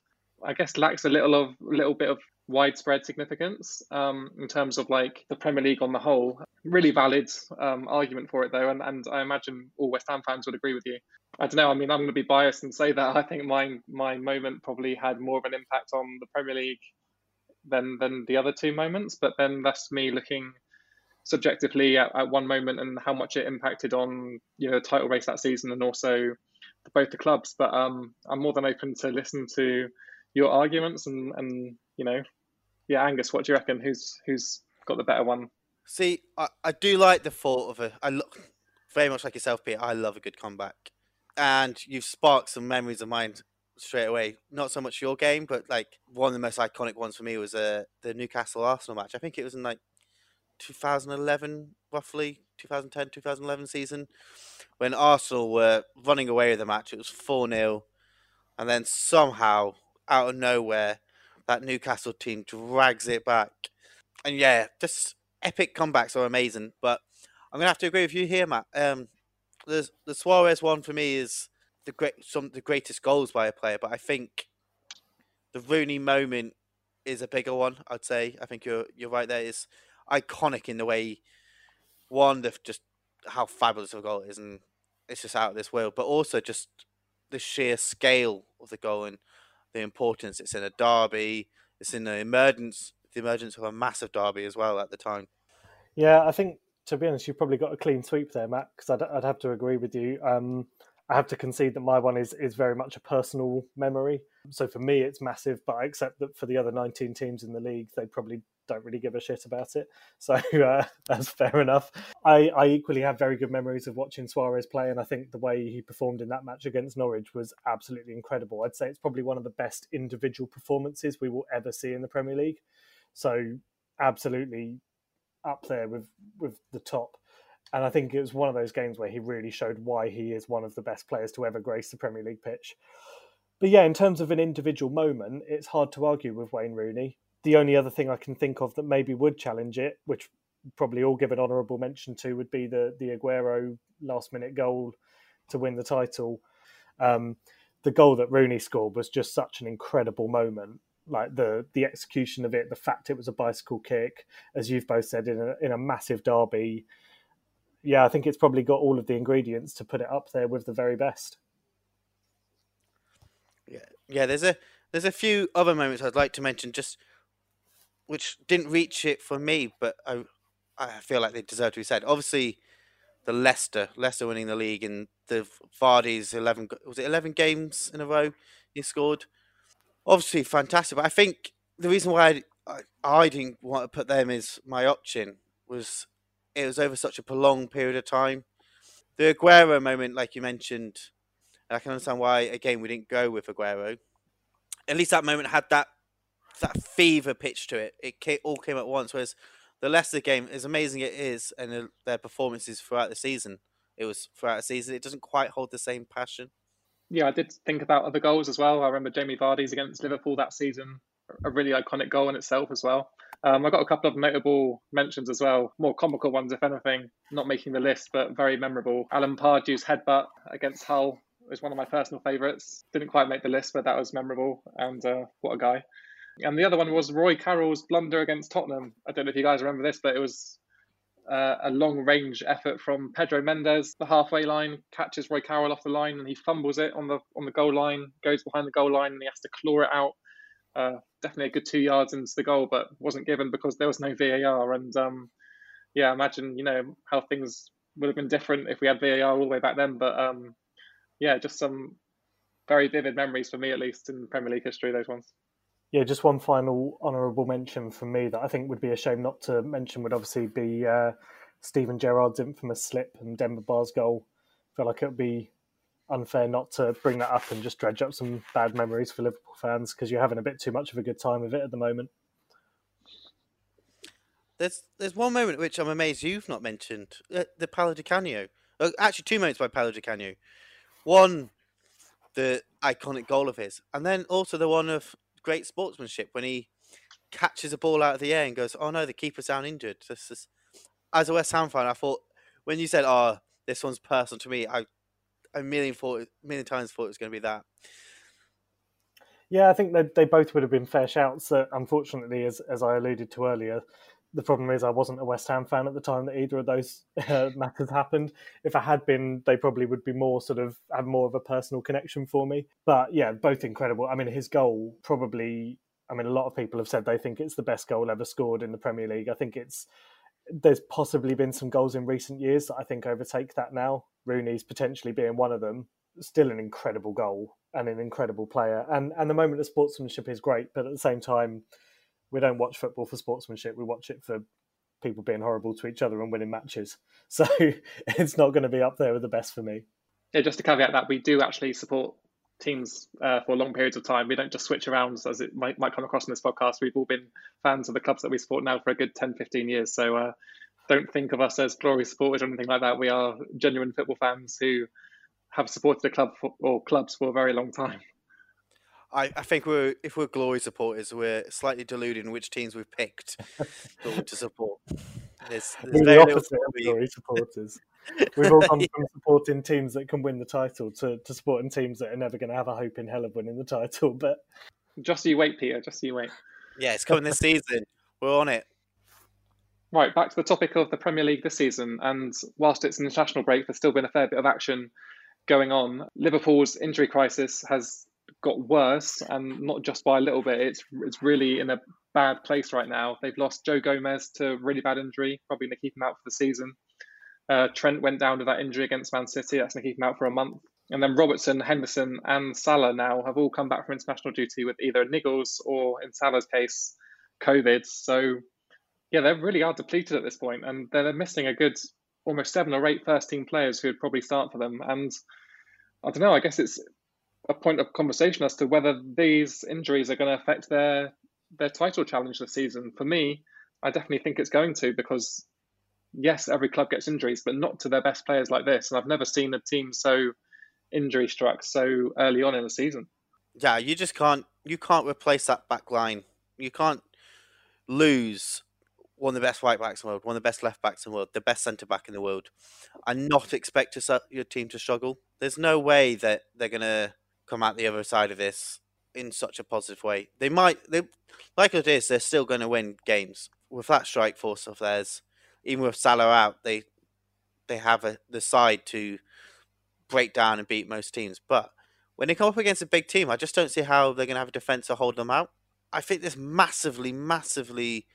I guess lacks a little of little bit of widespread significance um, in terms of like the Premier League on the whole. Really valid um, argument for it though, and, and I imagine all West Ham fans would agree with you. I don't know. I mean, I'm going to be biased and say that I think my my moment probably had more of an impact on the Premier League than than the other two moments. But then that's me looking subjectively at, at one moment and how much it impacted on you know the title race that season and also both the clubs. But um, I'm more than open to listen to your arguments and and you know, yeah, Angus, what do you reckon? Who's who's got the better one? See, I, I do like the thought of a. I look very much like yourself, Peter. I love a good comeback, and you've sparked some memories of mine straight away. Not so much your game, but like one of the most iconic ones for me was uh, the Newcastle Arsenal match. I think it was in like 2011, roughly 2010, 2011 season, when Arsenal were running away with the match. It was 4 0. And then somehow, out of nowhere, that Newcastle team drags it back. And yeah, just epic comebacks are amazing. But I'm gonna have to agree with you here, Matt. Um, the the Suarez one for me is the great some the greatest goals by a player, but I think the Rooney moment is a bigger one. I'd say. I think you're you're right. There is iconic in the way one the just how fabulous a goal is, and it's just out of this world. But also just the sheer scale of the goal and the importance. It's in a derby. It's in the emergence, the emergence of a massive derby as well at the time. Yeah, I think to be honest, you've probably got a clean sweep there, Matt. Because I'd, I'd, have to agree with you. Um, I have to concede that my one is is very much a personal memory. So for me, it's massive. But I accept that for the other 19 teams in the league, they probably don't really give a shit about it. So uh, that's fair enough. I, I equally have very good memories of watching Suarez play, and I think the way he performed in that match against Norwich was absolutely incredible. I'd say it's probably one of the best individual performances we will ever see in the Premier League. So absolutely up there with with the top. And I think it was one of those games where he really showed why he is one of the best players to ever grace the Premier League pitch. But yeah, in terms of an individual moment, it's hard to argue with Wayne Rooney the only other thing I can think of that maybe would challenge it, which probably all give an honourable mention to, would be the the Aguero last minute goal to win the title. Um, the goal that Rooney scored was just such an incredible moment. Like the the execution of it, the fact it was a bicycle kick, as you've both said, in a in a massive derby. Yeah, I think it's probably got all of the ingredients to put it up there with the very best. Yeah, yeah. There's a there's a few other moments I'd like to mention. Just which didn't reach it for me, but I I feel like they deserve to be said. Obviously, the Leicester, Leicester winning the league, and the Vardy's eleven was it eleven games in a row he scored. Obviously, fantastic. But I think the reason why I, I didn't want to put them as my option was it was over such a prolonged period of time. The Aguero moment, like you mentioned, I can understand why again we didn't go with Aguero. At least that moment had that that fever pitch to it. It all came at once. Whereas the Leicester game, as amazing it is, and their performances throughout the season, it was throughout the season. It doesn't quite hold the same passion. Yeah, I did think about other goals as well. I remember Jamie Vardy's against Liverpool that season, a really iconic goal in itself as well. Um, I got a couple of notable mentions as well, more comical ones, if anything, not making the list, but very memorable. Alan Pardew's headbutt against Hull was one of my personal favourites. Didn't quite make the list, but that was memorable, and uh, what a guy. And the other one was Roy Carroll's blunder against Tottenham. I don't know if you guys remember this, but it was uh, a long range effort from Pedro Mendes, the halfway line, catches Roy Carroll off the line, and he fumbles it on the on the goal line, goes behind the goal line, and he has to claw it out uh, definitely a good two yards into the goal, but wasn't given because there was no VAR. And um, yeah, imagine you know how things would have been different if we had VAR all the way back then. But um, yeah, just some very vivid memories for me, at least in Premier League history. Those ones. Yeah, just one final honourable mention from me that I think would be a shame not to mention would obviously be uh, Steven Gerrard's infamous slip and Demba Ba's goal. I feel like it would be unfair not to bring that up and just dredge up some bad memories for Liverpool fans because you're having a bit too much of a good time with it at the moment. There's there's one moment which I'm amazed you've not mentioned uh, the Paolo Di Canio. Uh, actually, two moments by Paolo Di Canio. One, the iconic goal of his, and then also the one of great sportsmanship when he catches a ball out of the air and goes, "Oh no, the keeper's down injured." This is, as a West Ham fan, I thought when you said, "Oh, this one's personal to me," I a million thought, million times thought it was going to be that. Yeah, I think they they both would have been fair shouts. That unfortunately, as as I alluded to earlier, the problem is I wasn't a West Ham fan at the time that either of those uh, matters happened. If I had been, they probably would be more sort of have more of a personal connection for me. But yeah, both incredible. I mean, his goal probably. I mean, a lot of people have said they think it's the best goal ever scored in the Premier League. I think it's there's possibly been some goals in recent years that I think overtake that now. Rooney's potentially being one of them. Still an incredible goal and an incredible player. And and the moment of sportsmanship is great, but at the same time, we don't watch football for sportsmanship. We watch it for people being horrible to each other and winning matches. So it's not going to be up there with the best for me. Yeah, just to caveat that we do actually support teams uh, for long periods of time. We don't just switch around as it might, might come across in this podcast. We've all been fans of the clubs that we support now for a good 10, 15 years. So uh, don't think of us as glory supporters or anything like that. We are genuine football fans who have supported a club for, or clubs for a very long time. I, I think we're if we're glory supporters, we're slightly deluded in which teams we've picked to support. There's, there's we're the opposite of glory supporters. We've all gone from supporting teams that can win the title to, to supporting teams that are never going to have a hope in hell of winning the title. But just so you wait, Peter. Just so you wait. Yeah, it's coming this season. We're on it. Right, back to the topic of the Premier League this season. And whilst it's an international break, there's still been a fair bit of action going on. Liverpool's injury crisis has got worse, and not just by a little bit. It's it's really in a bad place right now. They've lost Joe Gomez to really bad injury, probably going to keep him out for the season. Uh, Trent went down with that injury against Man City. That's going to keep him out for a month. And then Robertson, Henderson, and Salah now have all come back from international duty with either niggles or, in Salah's case, COVID. So yeah, they really are depleted at this point, and they're missing a good almost seven or eight first team players who would probably start for them. And I don't know. I guess it's a point of conversation as to whether these injuries are going to affect their their title challenge this season. For me, I definitely think it's going to because yes, every club gets injuries, but not to their best players like this. And I've never seen a team so injury struck so early on in the season. Yeah, you just can't you can't replace that back line. You can't lose one of the best right backs in the world, one of the best left backs in the world, the best centre back in the world, and not expect your team to struggle. There's no way that they're gonna come out the other side of this in such a positive way. They might, they like it is, they're still going to win games with that strike force of theirs. Even with Salah out, they they have a, the side to break down and beat most teams. But when they come up against a big team, I just don't see how they're going to have a defense to hold them out. I think this massively, massively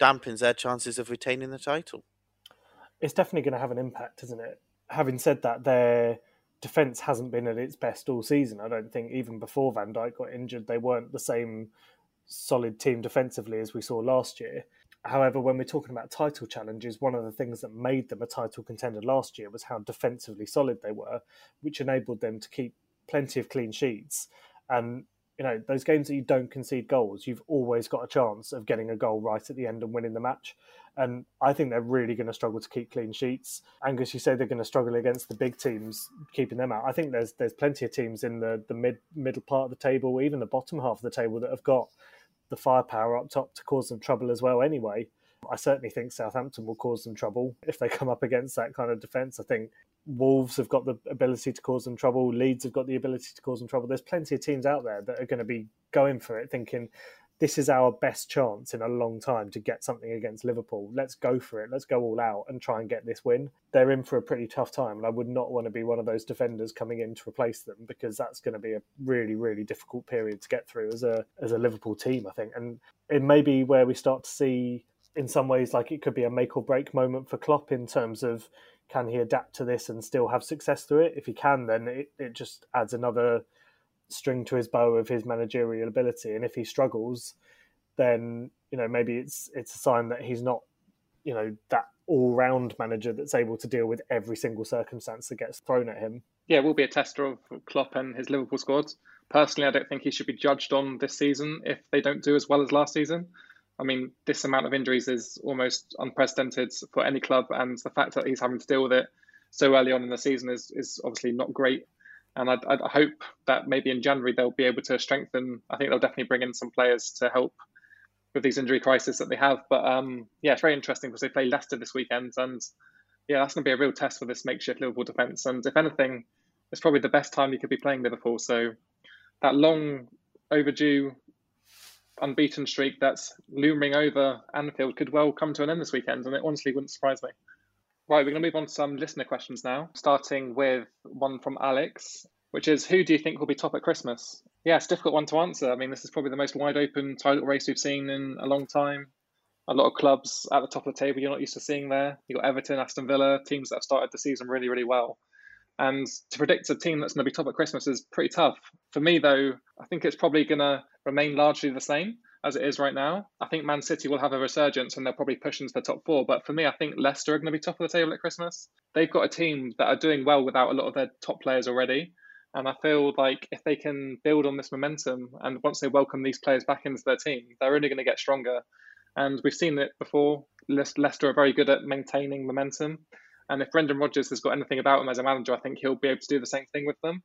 dampens their chances of retaining the title. It's definitely going to have an impact, isn't it? Having said that, their defence hasn't been at its best all season. I don't think even before Van Dijk got injured, they weren't the same solid team defensively as we saw last year. However, when we're talking about title challenges, one of the things that made them a title contender last year was how defensively solid they were, which enabled them to keep plenty of clean sheets. And you know, those games that you don't concede goals, you've always got a chance of getting a goal right at the end and winning the match. And I think they're really going to struggle to keep clean sheets. Angus, you say they're going to struggle against the big teams, keeping them out. I think there's there's plenty of teams in the the mid middle part of the table, even the bottom half of the table, that have got the firepower up top to cause them trouble as well. Anyway, I certainly think Southampton will cause them trouble if they come up against that kind of defence. I think Wolves have got the ability to cause them trouble. Leeds have got the ability to cause them trouble. There's plenty of teams out there that are going to be going for it, thinking this is our best chance in a long time to get something against Liverpool. Let's go for it. Let's go all out and try and get this win. They're in for a pretty tough time, and I would not want to be one of those defenders coming in to replace them because that's going to be a really, really difficult period to get through as a as a Liverpool team. I think, and it may be where we start to see, in some ways, like it could be a make or break moment for Klopp in terms of can he adapt to this and still have success through it? If he can, then it, it just adds another string to his bow of his managerial ability. And if he struggles, then you know maybe it's it's a sign that he's not you know that all round manager that's able to deal with every single circumstance that gets thrown at him. Yeah, it will be a tester of Klopp and his Liverpool squad. Personally, I don't think he should be judged on this season if they don't do as well as last season. I mean, this amount of injuries is almost unprecedented for any club, and the fact that he's having to deal with it so early on in the season is, is obviously not great. And I, I hope that maybe in January they'll be able to strengthen. I think they'll definitely bring in some players to help with these injury crises that they have. But um, yeah, it's very interesting because they play Leicester this weekend, and yeah, that's going to be a real test for this makeshift Liverpool defence. And if anything, it's probably the best time you could be playing Liverpool. So that long overdue unbeaten streak that's looming over Anfield could well come to an end this weekend, and it honestly wouldn't surprise me. Right, we're going to move on to some listener questions now, starting with one from Alex, which is Who do you think will be top at Christmas? Yeah, it's a difficult one to answer. I mean, this is probably the most wide open title race we've seen in a long time. A lot of clubs at the top of the table you're not used to seeing there. You've got Everton, Aston Villa, teams that have started the season really, really well. And to predict a team that's going to be top at Christmas is pretty tough. For me, though, I think it's probably going to remain largely the same as it is right now. I think Man City will have a resurgence and they'll probably push into the top four. But for me, I think Leicester are going to be top of the table at Christmas. They've got a team that are doing well without a lot of their top players already. And I feel like if they can build on this momentum and once they welcome these players back into their team, they're only going to get stronger. And we've seen it before. Leicester are very good at maintaining momentum. And if Brendan Rodgers has got anything about him as a manager, I think he'll be able to do the same thing with them.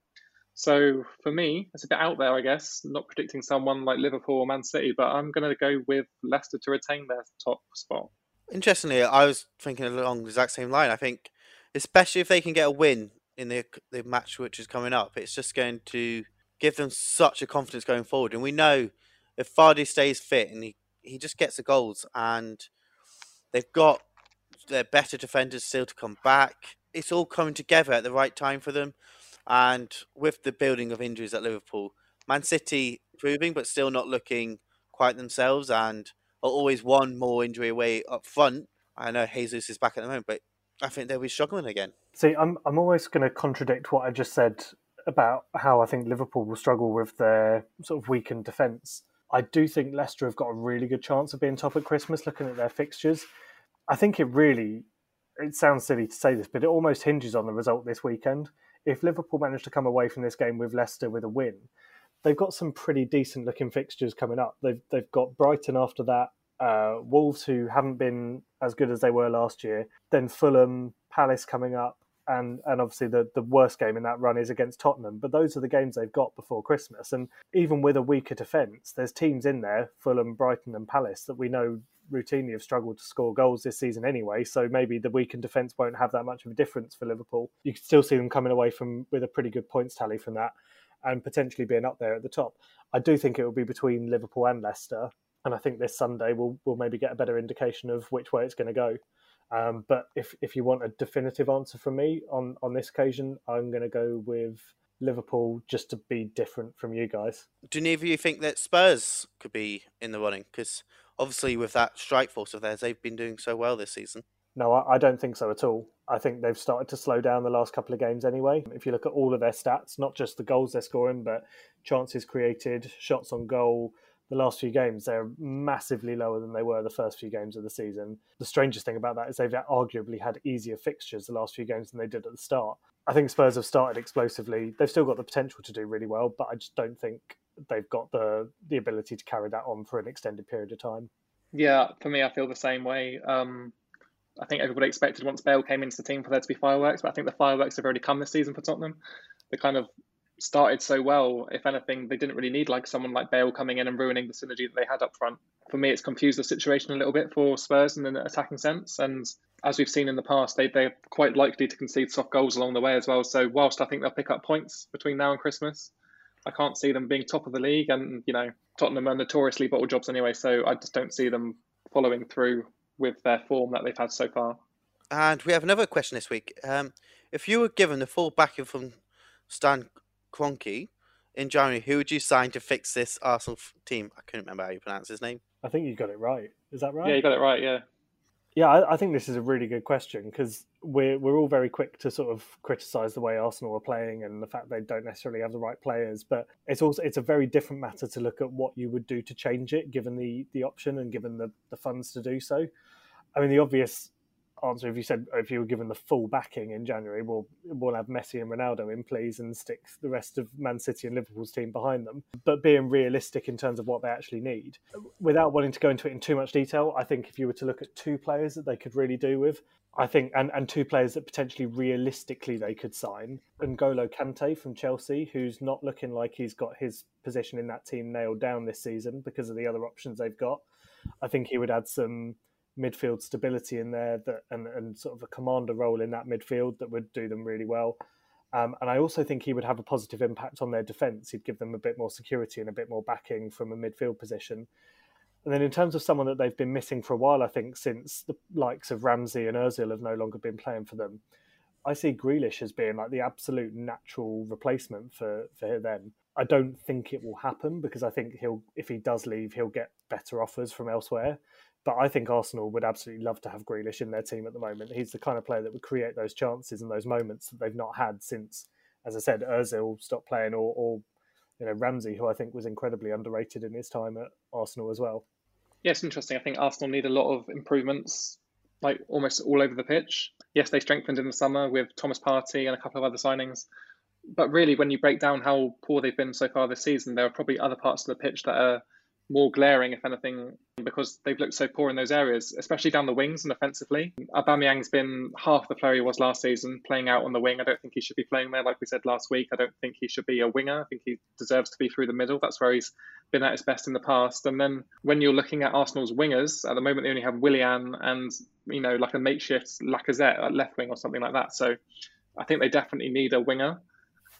So for me, it's a bit out there, I guess, not predicting someone like Liverpool or Man City, but I'm going to go with Leicester to retain their top spot. Interestingly, I was thinking along the exact same line. I think, especially if they can get a win in the the match which is coming up, it's just going to give them such a confidence going forward. And we know if Vardy stays fit and he, he just gets the goals, and they've got their better defenders still to come back. It's all coming together at the right time for them. And with the building of injuries at Liverpool, Man City improving but still not looking quite themselves and are always one more injury away up front. I know Jesus is back at the moment, but I think they'll be struggling again. See, I'm I'm always going to contradict what I just said about how I think Liverpool will struggle with their sort of weakened defence. I do think Leicester have got a really good chance of being top at Christmas looking at their fixtures. I think it really, it sounds silly to say this, but it almost hinges on the result this weekend. If Liverpool manage to come away from this game with Leicester with a win, they've got some pretty decent looking fixtures coming up. They've they've got Brighton after that, uh, Wolves who haven't been as good as they were last year, then Fulham, Palace coming up, and and obviously the the worst game in that run is against Tottenham. But those are the games they've got before Christmas, and even with a weaker defence, there's teams in there, Fulham, Brighton, and Palace that we know routinely have struggled to score goals this season anyway. So maybe the weakened defence won't have that much of a difference for Liverpool. You can still see them coming away from with a pretty good points tally from that, and potentially being up there at the top. I do think it will be between Liverpool and Leicester, and I think this Sunday we'll we'll maybe get a better indication of which way it's going to go. Um, but if if you want a definitive answer from me on on this occasion, I'm going to go with Liverpool just to be different from you guys. Do neither of you think that Spurs could be in the running? Because obviously with that strike force of theirs, they've been doing so well this season. No, I don't think so at all. I think they've started to slow down the last couple of games anyway. If you look at all of their stats, not just the goals they're scoring, but chances created, shots on goal, the last few games, they're massively lower than they were the first few games of the season. The strangest thing about that is they've arguably had easier fixtures the last few games than they did at the start. I think Spurs have started explosively. They've still got the potential to do really well, but I just don't think they've got the the ability to carry that on for an extended period of time. Yeah, for me, I feel the same way. Um, I think everybody expected once Bale came into the team for there to be fireworks, but I think the fireworks have already come this season for Tottenham. They kind of started so well. If anything, they didn't really need like someone like Bale coming in and ruining the synergy that they had up front. For me, it's confused the situation a little bit for Spurs in an attacking sense. And as we've seen in the past, they, they're quite likely to concede soft goals along the way as well. So whilst I think they'll pick up points between now and Christmas, I can't see them being top of the league. And, you know, Tottenham are notoriously bottle jobs anyway. So I just don't see them following through with their form that they've had so far. And we have another question this week. Um, if you were given the full backing from Stan Kroenke in January, who would you sign to fix this Arsenal team? I couldn't remember how you pronounce his name. I think you got it right. Is that right? Yeah, you got it right. Yeah. Yeah, I, I think this is a really good question because we're we're all very quick to sort of criticise the way Arsenal are playing and the fact they don't necessarily have the right players. But it's also it's a very different matter to look at what you would do to change it, given the the option and given the the funds to do so. I mean, the obvious answer if you said if you were given the full backing in January, we'll we'll have Messi and Ronaldo in, please, and stick the rest of Man City and Liverpool's team behind them. But being realistic in terms of what they actually need, without wanting to go into it in too much detail, I think if you were to look at two players that they could really do with, I think, and, and two players that potentially realistically they could sign, N'Golo Kante from Chelsea, who's not looking like he's got his position in that team nailed down this season because of the other options they've got. I think he would add some midfield stability in there that and, and sort of a commander role in that midfield that would do them really well. Um, and I also think he would have a positive impact on their defence. He'd give them a bit more security and a bit more backing from a midfield position. And then in terms of someone that they've been missing for a while, I think since the likes of Ramsey and Ozil have no longer been playing for them, I see Grealish as being like the absolute natural replacement for for them. I don't think it will happen because I think he'll if he does leave, he'll get better offers from elsewhere. But I think Arsenal would absolutely love to have Grealish in their team at the moment. He's the kind of player that would create those chances and those moments that they've not had since, as I said, Özil stopped playing, or, or you know Ramsey, who I think was incredibly underrated in his time at Arsenal as well. Yeah, interesting. I think Arsenal need a lot of improvements, like almost all over the pitch. Yes, they strengthened in the summer with Thomas Partey and a couple of other signings. But really, when you break down how poor they've been so far this season, there are probably other parts of the pitch that are more glaring, if anything, because they've looked so poor in those areas, especially down the wings and offensively. Aubameyang's been half the player he was last season, playing out on the wing. I don't think he should be playing there, like we said last week. I don't think he should be a winger. I think he deserves to be through the middle. That's where he's been at his best in the past. And then when you're looking at Arsenal's wingers, at the moment they only have Willian and you know like a makeshift Lacazette at left wing or something like that. So I think they definitely need a winger.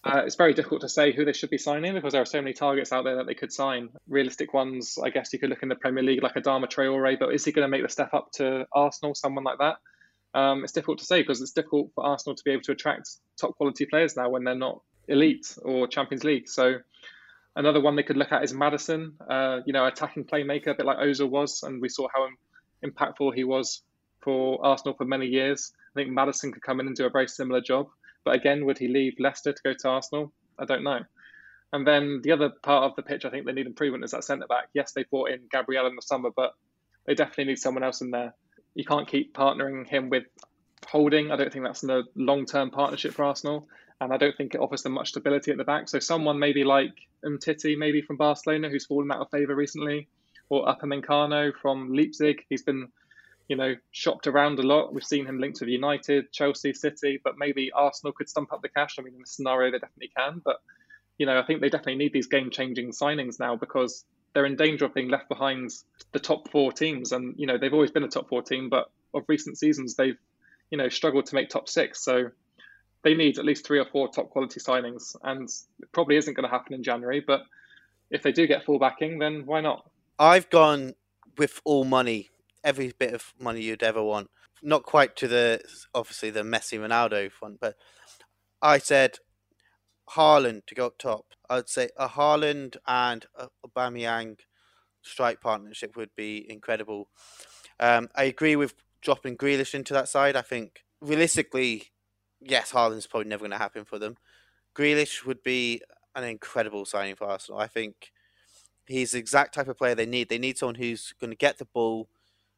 Uh, it's very difficult to say who they should be signing because there are so many targets out there that they could sign. Realistic ones, I guess you could look in the Premier League like Adama Traore, but is he going to make the step up to Arsenal, someone like that? Um, it's difficult to say because it's difficult for Arsenal to be able to attract top quality players now when they're not elite or Champions League. So another one they could look at is Maddison, uh, you know, attacking playmaker, a bit like Ozil was, and we saw how impactful he was for Arsenal for many years. I think Maddison could come in and do a very similar job. But again, would he leave Leicester to go to Arsenal? I don't know. And then the other part of the pitch I think they need improvement is that centre back. Yes, they brought in Gabriel in the summer, but they definitely need someone else in there. You can't keep partnering him with Holding. I don't think that's a long term partnership for Arsenal. And I don't think it offers them much stability at the back. So someone maybe like Umtiti, maybe from Barcelona, who's fallen out of favour recently, or Upamecano from Leipzig. He's been you know, shopped around a lot. We've seen him linked with United, Chelsea, City, but maybe Arsenal could stump up the cash. I mean, in this scenario, they definitely can. But, you know, I think they definitely need these game changing signings now because they're in danger of being left behind the top four teams. And, you know, they've always been a top four team, but of recent seasons, they've, you know, struggled to make top six. So they need at least three or four top quality signings. And it probably isn't going to happen in January. But if they do get full backing, then why not? I've gone with all money every bit of money you'd ever want. Not quite to the obviously the Messi Ronaldo fund, but I said Haaland to go up top. I'd say a Haaland and a Aubameyang strike partnership would be incredible. Um, I agree with dropping Grealish into that side. I think realistically, yes, Haaland's probably never going to happen for them. Grealish would be an incredible signing for Arsenal. I think he's the exact type of player they need. They need someone who's going to get the ball,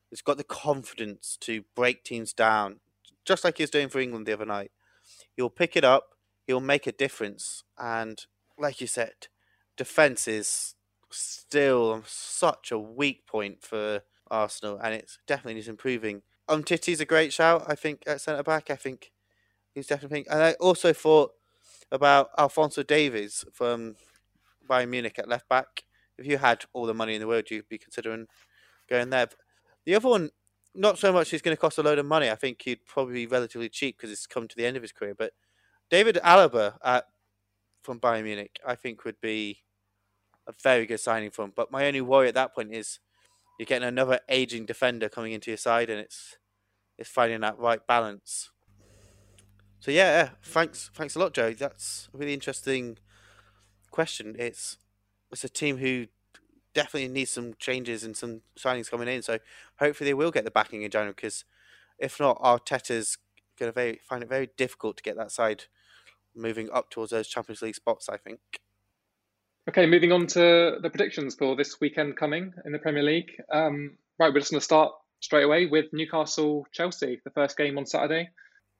who's got the confidence to break teams down, just like he was doing for England the other night. He'll pick it up, he'll make a difference, and like you said, defense is still such a weak point for Arsenal, and it's definitely needs improving. Umtiti's a great shout, I think, at centre back. I think he's definitely. And I also thought about Alfonso Davies from Bayern Munich at left back. If you had all the money in the world, you'd be considering going there. But the other one, not so much. He's going to cost a load of money. I think he'd probably be relatively cheap because it's come to the end of his career. But David Alaba at from Bayern Munich, I think would be a very good signing for him. But my only worry at that point is you're getting another aging defender coming into your side, and it's it's finding that right balance. So yeah, thanks thanks a lot, Joe. That's a really interesting question. It's it's a team who definitely needs some changes and some signings coming in. So hopefully they will get the backing in January because if not, Arteta's going to find it very difficult to get that side moving up towards those Champions League spots. I think. Okay, moving on to the predictions for this weekend coming in the Premier League. Um, right, we're just going to start straight away with Newcastle Chelsea, the first game on Saturday.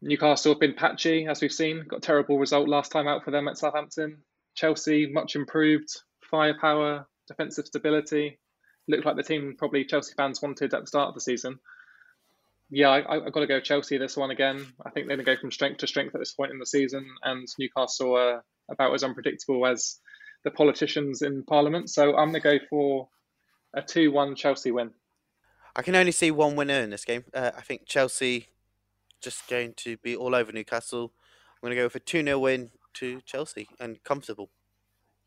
Newcastle have been patchy, as we've seen, got terrible result last time out for them at Southampton. Chelsea, much improved, firepower, defensive stability. Looked like the team probably Chelsea fans wanted at the start of the season. Yeah, I, have got to go Chelsea this one again. I think they're going to go from strength to strength at this point in the season, and Newcastle are about as unpredictable as the politicians in Parliament. So I'm going to go for a 2 1 Chelsea win. I can only see one winner in this game. Uh, I think Chelsea just going to be all over Newcastle. I'm going to go for a 2 0 win to Chelsea and comfortable.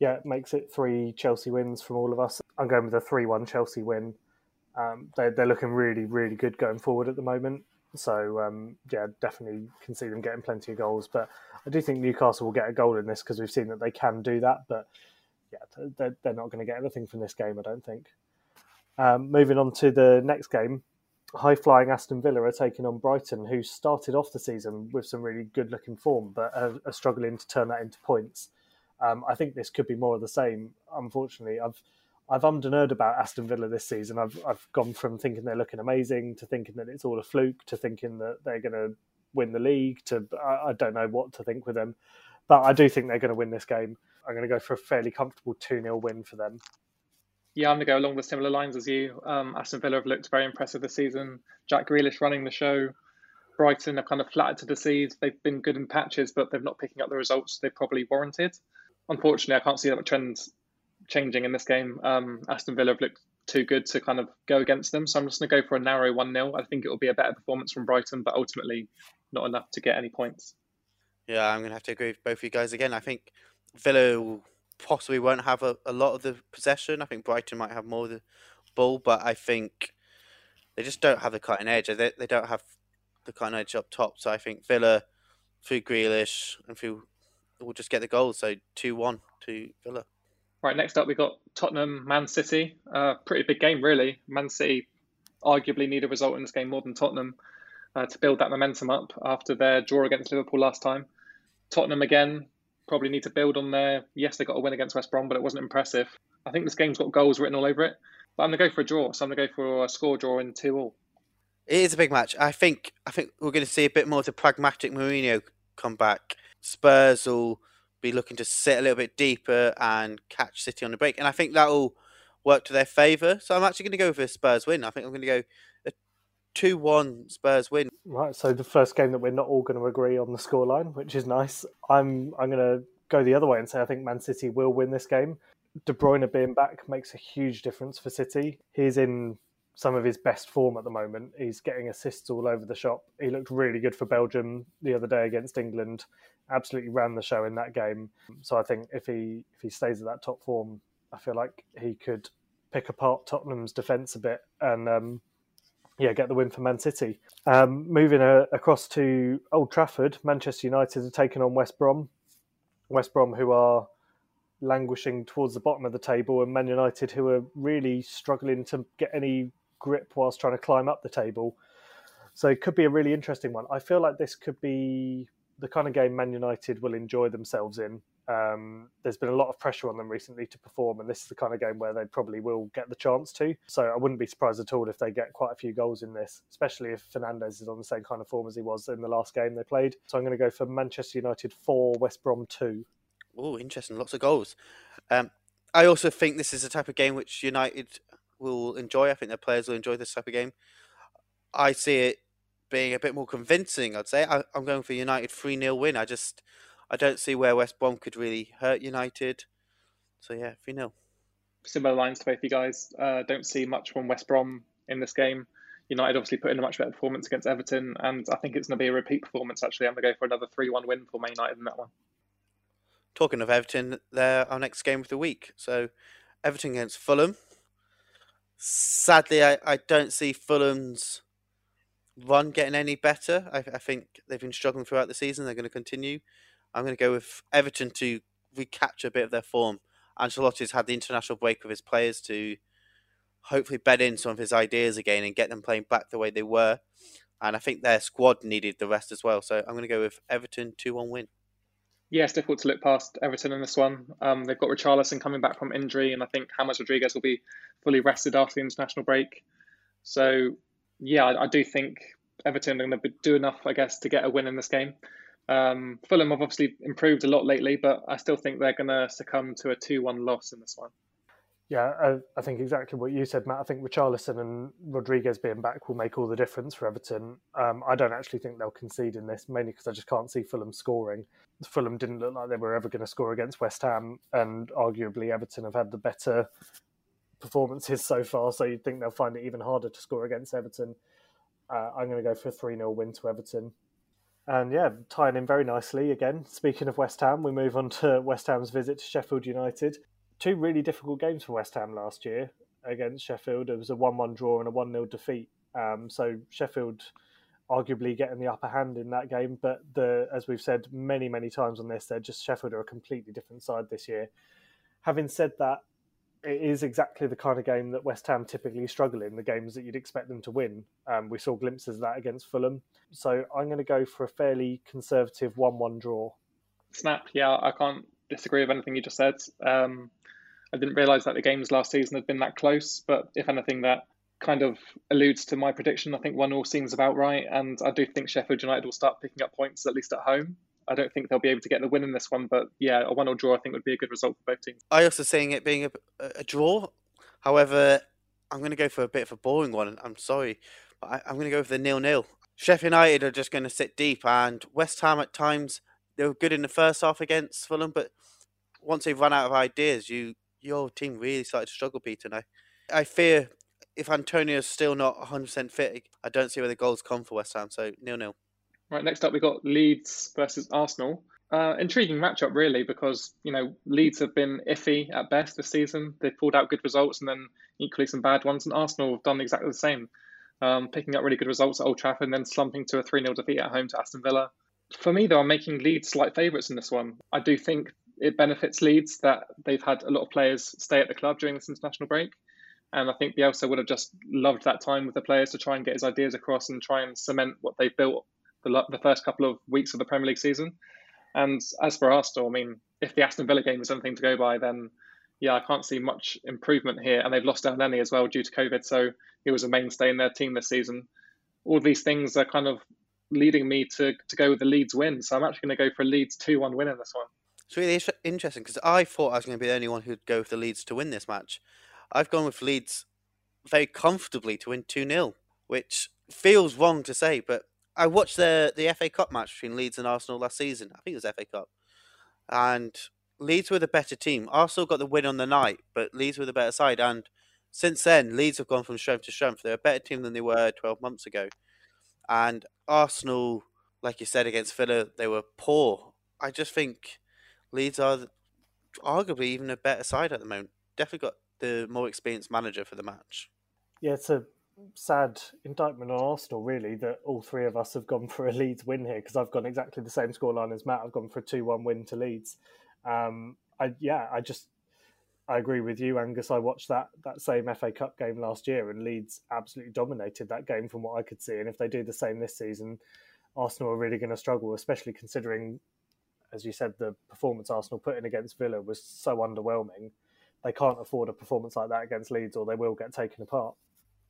Yeah, it makes it three Chelsea wins from all of us. I'm going with a 3 1 Chelsea win. Um, they, they're looking really, really good going forward at the moment. So, um, yeah, definitely can see them getting plenty of goals. But I do think Newcastle will get a goal in this because we've seen that they can do that. But yeah, they're, they're not going to get anything from this game, I don't think. Um, moving on to the next game, high flying Aston Villa are taking on Brighton, who started off the season with some really good looking form, but are, are struggling to turn that into points. Um, I think this could be more of the same. Unfortunately, I've I've ummed and erred about Aston Villa this season. I've I've gone from thinking they're looking amazing to thinking that it's all a fluke to thinking that they're going to win the league. To I, I don't know what to think with them, but I do think they're going to win this game. I'm going to go for a fairly comfortable two 0 win for them. Yeah, I'm going to go along the similar lines as you. Um, Aston Villa have looked very impressive this season. Jack Grealish running the show. Brighton have kind of flattered to the seed. They've been good in patches, but they're not picking up the results they probably warranted. Unfortunately, I can't see that trend changing in this game. Um, Aston Villa have looked too good to kind of go against them. So I'm just going to go for a narrow 1 0. I think it will be a better performance from Brighton, but ultimately not enough to get any points. Yeah, I'm going to have to agree with both of you guys again. I think Villa possibly won't have a, a lot of the possession. I think Brighton might have more of the ball, but I think they just don't have the cutting edge. They, they don't have the cutting edge up top. So I think Villa, through Grealish and through, will just get the goal. So 2 1 to Villa. Right, next up, we've got Tottenham, Man City. Uh, pretty big game, really. Man City arguably need a result in this game more than Tottenham uh, to build that momentum up after their draw against Liverpool last time. Tottenham, again, probably need to build on their. Yes, they got a win against West Brom, but it wasn't impressive. I think this game's got goals written all over it. But I'm going to go for a draw. So I'm going to go for a score draw in 2 all. It is a big match. I think I think we're going to see a bit more of the pragmatic Mourinho come back. Spurs will be looking to sit a little bit deeper and catch City on the break. And I think that will work to their favour. So I'm actually going to go for a Spurs win. I think I'm going to go a 2 1 Spurs win. Right. So the first game that we're not all going to agree on the scoreline, which is nice. I'm, I'm going to go the other way and say I think Man City will win this game. De Bruyne being back makes a huge difference for City. He's in some of his best form at the moment. He's getting assists all over the shop. He looked really good for Belgium the other day against England. Absolutely ran the show in that game. So I think if he if he stays at that top form, I feel like he could pick apart Tottenham's defence a bit and um, yeah, get the win for Man City. Um, moving uh, across to Old Trafford, Manchester United are taking on West Brom. West Brom, who are languishing towards the bottom of the table, and Man United, who are really struggling to get any grip whilst trying to climb up the table. So it could be a really interesting one. I feel like this could be the kind of game Man United will enjoy themselves in. Um, there's been a lot of pressure on them recently to perform, and this is the kind of game where they probably will get the chance to. So I wouldn't be surprised at all if they get quite a few goals in this, especially if Fernandes is on the same kind of form as he was in the last game they played. So I'm going to go for Manchester United 4, West Brom 2. Oh, interesting. Lots of goals. Um, I also think this is a type of game which United will enjoy. I think their players will enjoy this type of game. I see it being a bit more convincing. I'd say I, am going for United three 0 win. I just I don't see where West Brom could really hurt United. So yeah, three 0 Similar lines to both you guys. Uh, don't see much from West Brom in this game. United obviously put in a much better performance against Everton, and I think it's going to be a repeat performance. Actually, I'm going to go for another three-one win for Man United in that one. Talking of Everton, they're our next game of the week. So Everton against Fulham. Sadly, I, I don't see Fulham's run getting any better. I, I think they've been struggling throughout the season. They're going to continue. I'm going to go with Everton to recapture a bit of their form. Ancelotti's had the international break with his players to hopefully bed in some of his ideas again and get them playing back the way they were. And I think their squad needed the rest as well. So I'm going to go with Everton 2 1 win. Yeah, it's difficult to look past Everton in this one. Um, they've got Richarlison coming back from injury, and I think James Rodriguez will be fully rested after the international break. So yeah, I, I do think Everton are going to do enough, I guess, to get a win in this game. Um, Fulham have obviously improved a lot lately, but I still think they're going to succumb to a 2 1 loss in this one. Yeah, I, I, think exactly what you said, Matt. I think Richarlison and Rodriguez being back will make all the difference for Everton. Um, I don't actually think they'll concede in this, mainly because I just can't see Fulham scoring. Fulham didn't look like they were ever going to score against West Ham, and arguably Everton have had the better performances so far, so you'd think they'll find it even harder to score against Everton. Uh, I'm going to go for a 3 0 win to Everton. And yeah, tying in very nicely again. Speaking of West Ham, we move on to West Ham's visit to Sheffield United. Two really difficult games for West Ham last year against Sheffield. It was a 1 1 draw and a 1 0 defeat. Um, so Sheffield arguably getting the upper hand in that game. But the, as we've said many, many times on this, they're just Sheffield are a completely different side this year. Having said that, it is exactly the kind of game that West Ham typically struggle in, the games that you'd expect them to win. Um, we saw glimpses of that against Fulham. So I'm going to go for a fairly conservative 1 1 draw. Snap, yeah, I can't disagree with anything you just said. Um, I didn't realise that the games last season had been that close, but if anything, that kind of alludes to my prediction. I think 1 all seems about right, and I do think Sheffield United will start picking up points, at least at home. I don't think they'll be able to get the win in this one, but yeah, a one or draw I think would be a good result for both teams. I also saying it being a, a draw. However, I'm going to go for a bit of a boring one. I'm sorry, but I, am going to go for the nil nil. Sheffield United are just going to sit deep, and West Ham at times they were good in the first half against Fulham, but once they've run out of ideas, you your team really started to struggle, Peter. I, I fear if Antonio's still not 100% fit, I don't see where the goals come for West Ham. So nil nil. Right, next up we've got Leeds versus Arsenal. Uh, intriguing matchup, really, because you know Leeds have been iffy at best this season. They've pulled out good results and then equally some bad ones, and Arsenal have done exactly the same, um, picking up really good results at Old Trafford and then slumping to a 3 0 defeat at home to Aston Villa. For me, though, I'm making Leeds slight favourites in this one. I do think it benefits Leeds that they've had a lot of players stay at the club during this international break. And I think Bielsa would have just loved that time with the players to try and get his ideas across and try and cement what they've built the, the first couple of weeks of the Premier League season. And as for Arsenal, I mean, if the Aston Villa game is anything to go by, then yeah, I can't see much improvement here. And they've lost Elneny as well due to COVID, so he was a mainstay in their team this season. All these things are kind of leading me to, to go with the Leeds win. So I'm actually going to go for a Leeds 2 1 win in this one. It's really interesting because I thought I was going to be the only one who'd go with the Leeds to win this match. I've gone with Leeds very comfortably to win 2 0, which feels wrong to say, but I watched the the FA Cup match between Leeds and Arsenal last season. I think it was FA Cup, and Leeds were the better team. Arsenal got the win on the night, but Leeds were the better side. And since then, Leeds have gone from strength to strength. They're a better team than they were 12 months ago. And Arsenal, like you said, against Villa, they were poor. I just think Leeds are arguably even a better side at the moment. Definitely got the more experienced manager for the match. Yeah, it's a sad indictment on Arsenal, really, that all three of us have gone for a Leeds win here because I've gone exactly the same scoreline as Matt. I've gone for a 2 1 win to Leeds. Um, I yeah, I just I agree with you, Angus. I watched that that same FA Cup game last year, and Leeds absolutely dominated that game from what I could see. And if they do the same this season, Arsenal are really going to struggle, especially considering, as you said, the performance Arsenal put in against Villa was so underwhelming. They can't afford a performance like that against Leeds, or they will get taken apart.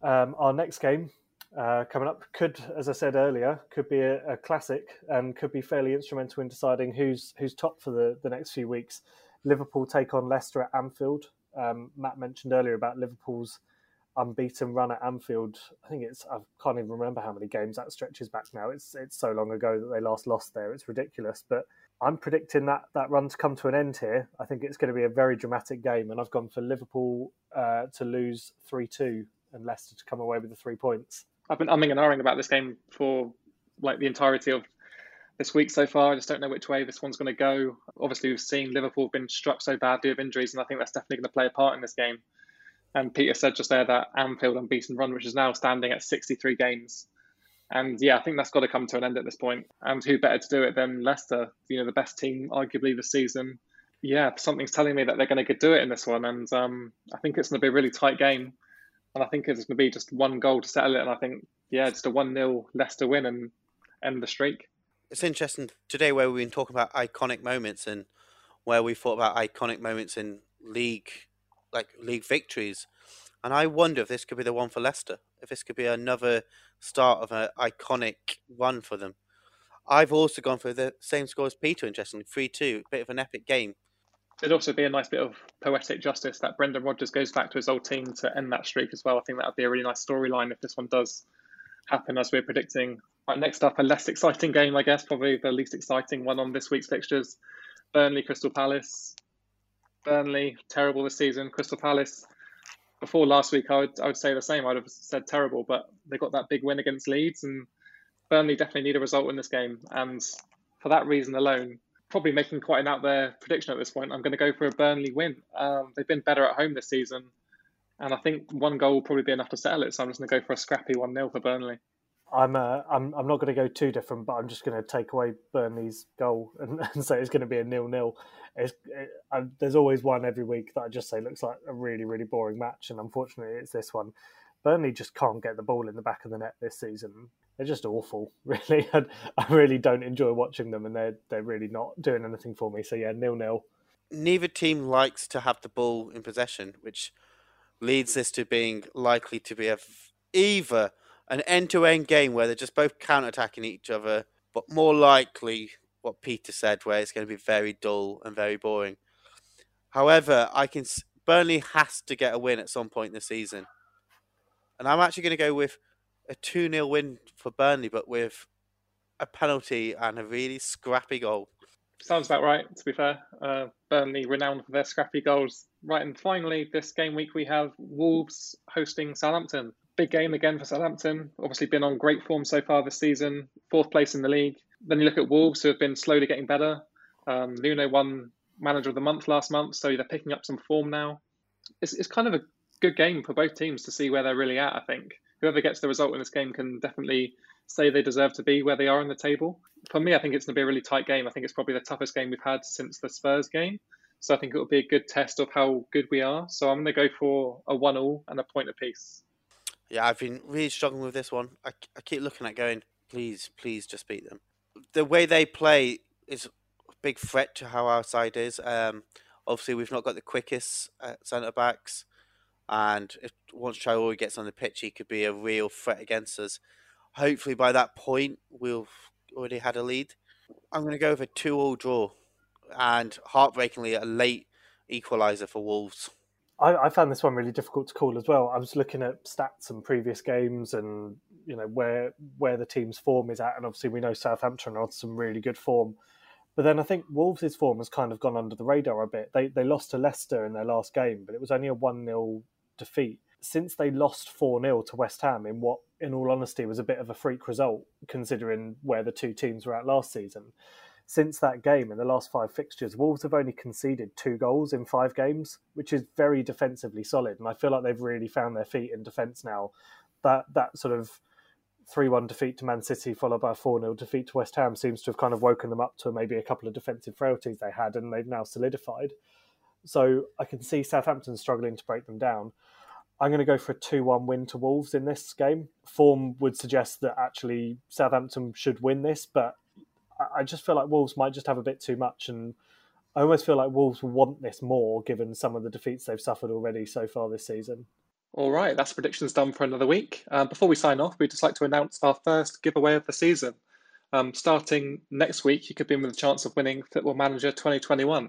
Um, our next game uh, coming up could, as I said earlier, could be a, a, classic and could be fairly instrumental in deciding who's who's top for the, the next few weeks. Liverpool take on Leicester at Anfield. Um, Matt mentioned earlier about Liverpool's unbeaten run at Anfield. I think it's I can't even remember how many games that stretches back now. It's it's so long ago that they last lost there. It's ridiculous. But I'm predicting that that run to come to an end here. I think it's going to be a very dramatic game, and I've gone for Liverpool uh, to lose three two and Leicester to come away with the three points. I've been umming and ahhing about this game for like the entirety of this week so far. I just don't know which way this one's going to go. Obviously, we've seen Liverpool been struck so badly with injuries, and I think that's definitely going to play a part in this game. And Peter said just there that Anfield unbeaten run, which is now standing at 63 games. And yeah, I think that's got to come to an end at this point. And who better to do it than Leicester, you know, the best team arguably this season. Yeah, something's telling me that they're going to do it in this one. And um, I think it's going to be a really tight game and I think it's going to be just one goal to settle it. And I think, yeah, just a 1 0 Leicester win and end the streak. It's interesting today where we've been talking about iconic moments and where we thought about iconic moments in league, like league victories. And I wonder if this could be the one for Leicester, if this could be another start of an iconic run for them. I've also gone for the same score as Peter, interestingly, 3 2, bit of an epic game. It'd also be a nice bit of poetic justice that Brendan Rodgers goes back to his old team to end that streak as well. I think that would be a really nice storyline if this one does happen as we're predicting. Right, next up, a less exciting game, I guess, probably the least exciting one on this week's fixtures. Burnley Crystal Palace. Burnley, terrible this season. Crystal Palace, before last week, I would, I would say the same. I'd have said terrible, but they got that big win against Leeds, and Burnley definitely need a result in this game. And for that reason alone, probably making quite an out there prediction at this point. I'm going to go for a Burnley win. Um, they've been better at home this season, and I think one goal will probably be enough to settle it. So I'm just going to go for a scrappy one 0 for Burnley. I'm uh, I'm I'm not going to go too different, but I'm just going to take away Burnley's goal and, and say it's going to be a nil nil. It, there's always one every week that I just say looks like a really really boring match, and unfortunately it's this one. Burnley just can't get the ball in the back of the net this season they're just awful, really. I, I really don't enjoy watching them, and they're they're really not doing anything for me. So yeah, nil nil. Neither team likes to have the ball in possession, which leads this to being likely to be a either an end-to-end game where they're just both counter-attacking each other, but more likely what Peter said, where it's going to be very dull and very boring. However, I can Burnley has to get a win at some point this season, and I'm actually going to go with a 2 0 win for Burnley, but with a penalty and a really scrappy goal. Sounds about right, to be fair. Uh, Burnley renowned for their scrappy goals. Right, and finally, this game week we have Wolves hosting Southampton. Big game again for Southampton. Obviously, been on great form so far this season, fourth place in the league. Then you look at Wolves, who have been slowly getting better. Um, won Manager of the Month last month, so they're picking up some form now. It's, it's kind of a good game for both teams to see where they're really at, I think whoever gets the result in this game can definitely say they deserve to be where they are in the table. For me, I think it's going to be a really tight game. I think it's probably the toughest game we've had since the Spurs game. So I think it will be a good test of how good we are. So I'm going to go for a one all and a point apiece. Yeah, I've been really struggling with this one. I, I keep looking at going, please, please just beat them. The way they play is a big threat to how our side is. Um, obviously, we've not got the quickest uh, centre backs and if once Traore gets on the pitch, he could be a real threat against us. Hopefully, by that point, we'll already had a lead. I'm going to go with a two-all draw, and heartbreakingly, a late equaliser for Wolves. I, I, found this one really difficult to call as well. I was looking at stats and previous games, and you know where where the team's form is at, and obviously we know Southampton are on some really good form. But then I think Wolves' form has kind of gone under the radar a bit. They they lost to Leicester in their last game, but it was only a one 0 defeat since they lost 4 0 to West Ham in what, in all honesty, was a bit of a freak result considering where the two teams were at last season. Since that game, in the last five fixtures, Wolves have only conceded two goals in five games, which is very defensively solid. And I feel like they've really found their feet in defence now. That that sort of 3 1 defeat to Man City, followed by a 4 0 defeat to West Ham, seems to have kind of woken them up to maybe a couple of defensive frailties they had, and they've now solidified. So I can see Southampton struggling to break them down. I'm going to go for a 2 1 win to Wolves in this game. Form would suggest that actually Southampton should win this, but I just feel like Wolves might just have a bit too much. And I almost feel like Wolves want this more given some of the defeats they've suffered already so far this season. All right, that's predictions done for another week. Um, before we sign off, we'd just like to announce our first giveaway of the season. Um, starting next week, you could be in with a chance of winning Football Manager 2021.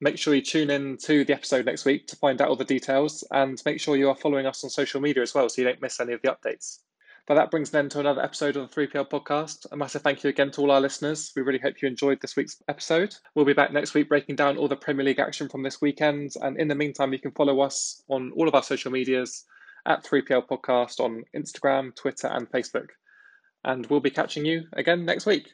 Make sure you tune in to the episode next week to find out all the details and make sure you are following us on social media as well so you don't miss any of the updates. But that brings an end to another episode of the 3PL podcast. A massive thank you again to all our listeners. We really hope you enjoyed this week's episode. We'll be back next week breaking down all the Premier League action from this weekend. And in the meantime, you can follow us on all of our social medias at 3PL podcast on Instagram, Twitter, and Facebook. And we'll be catching you again next week.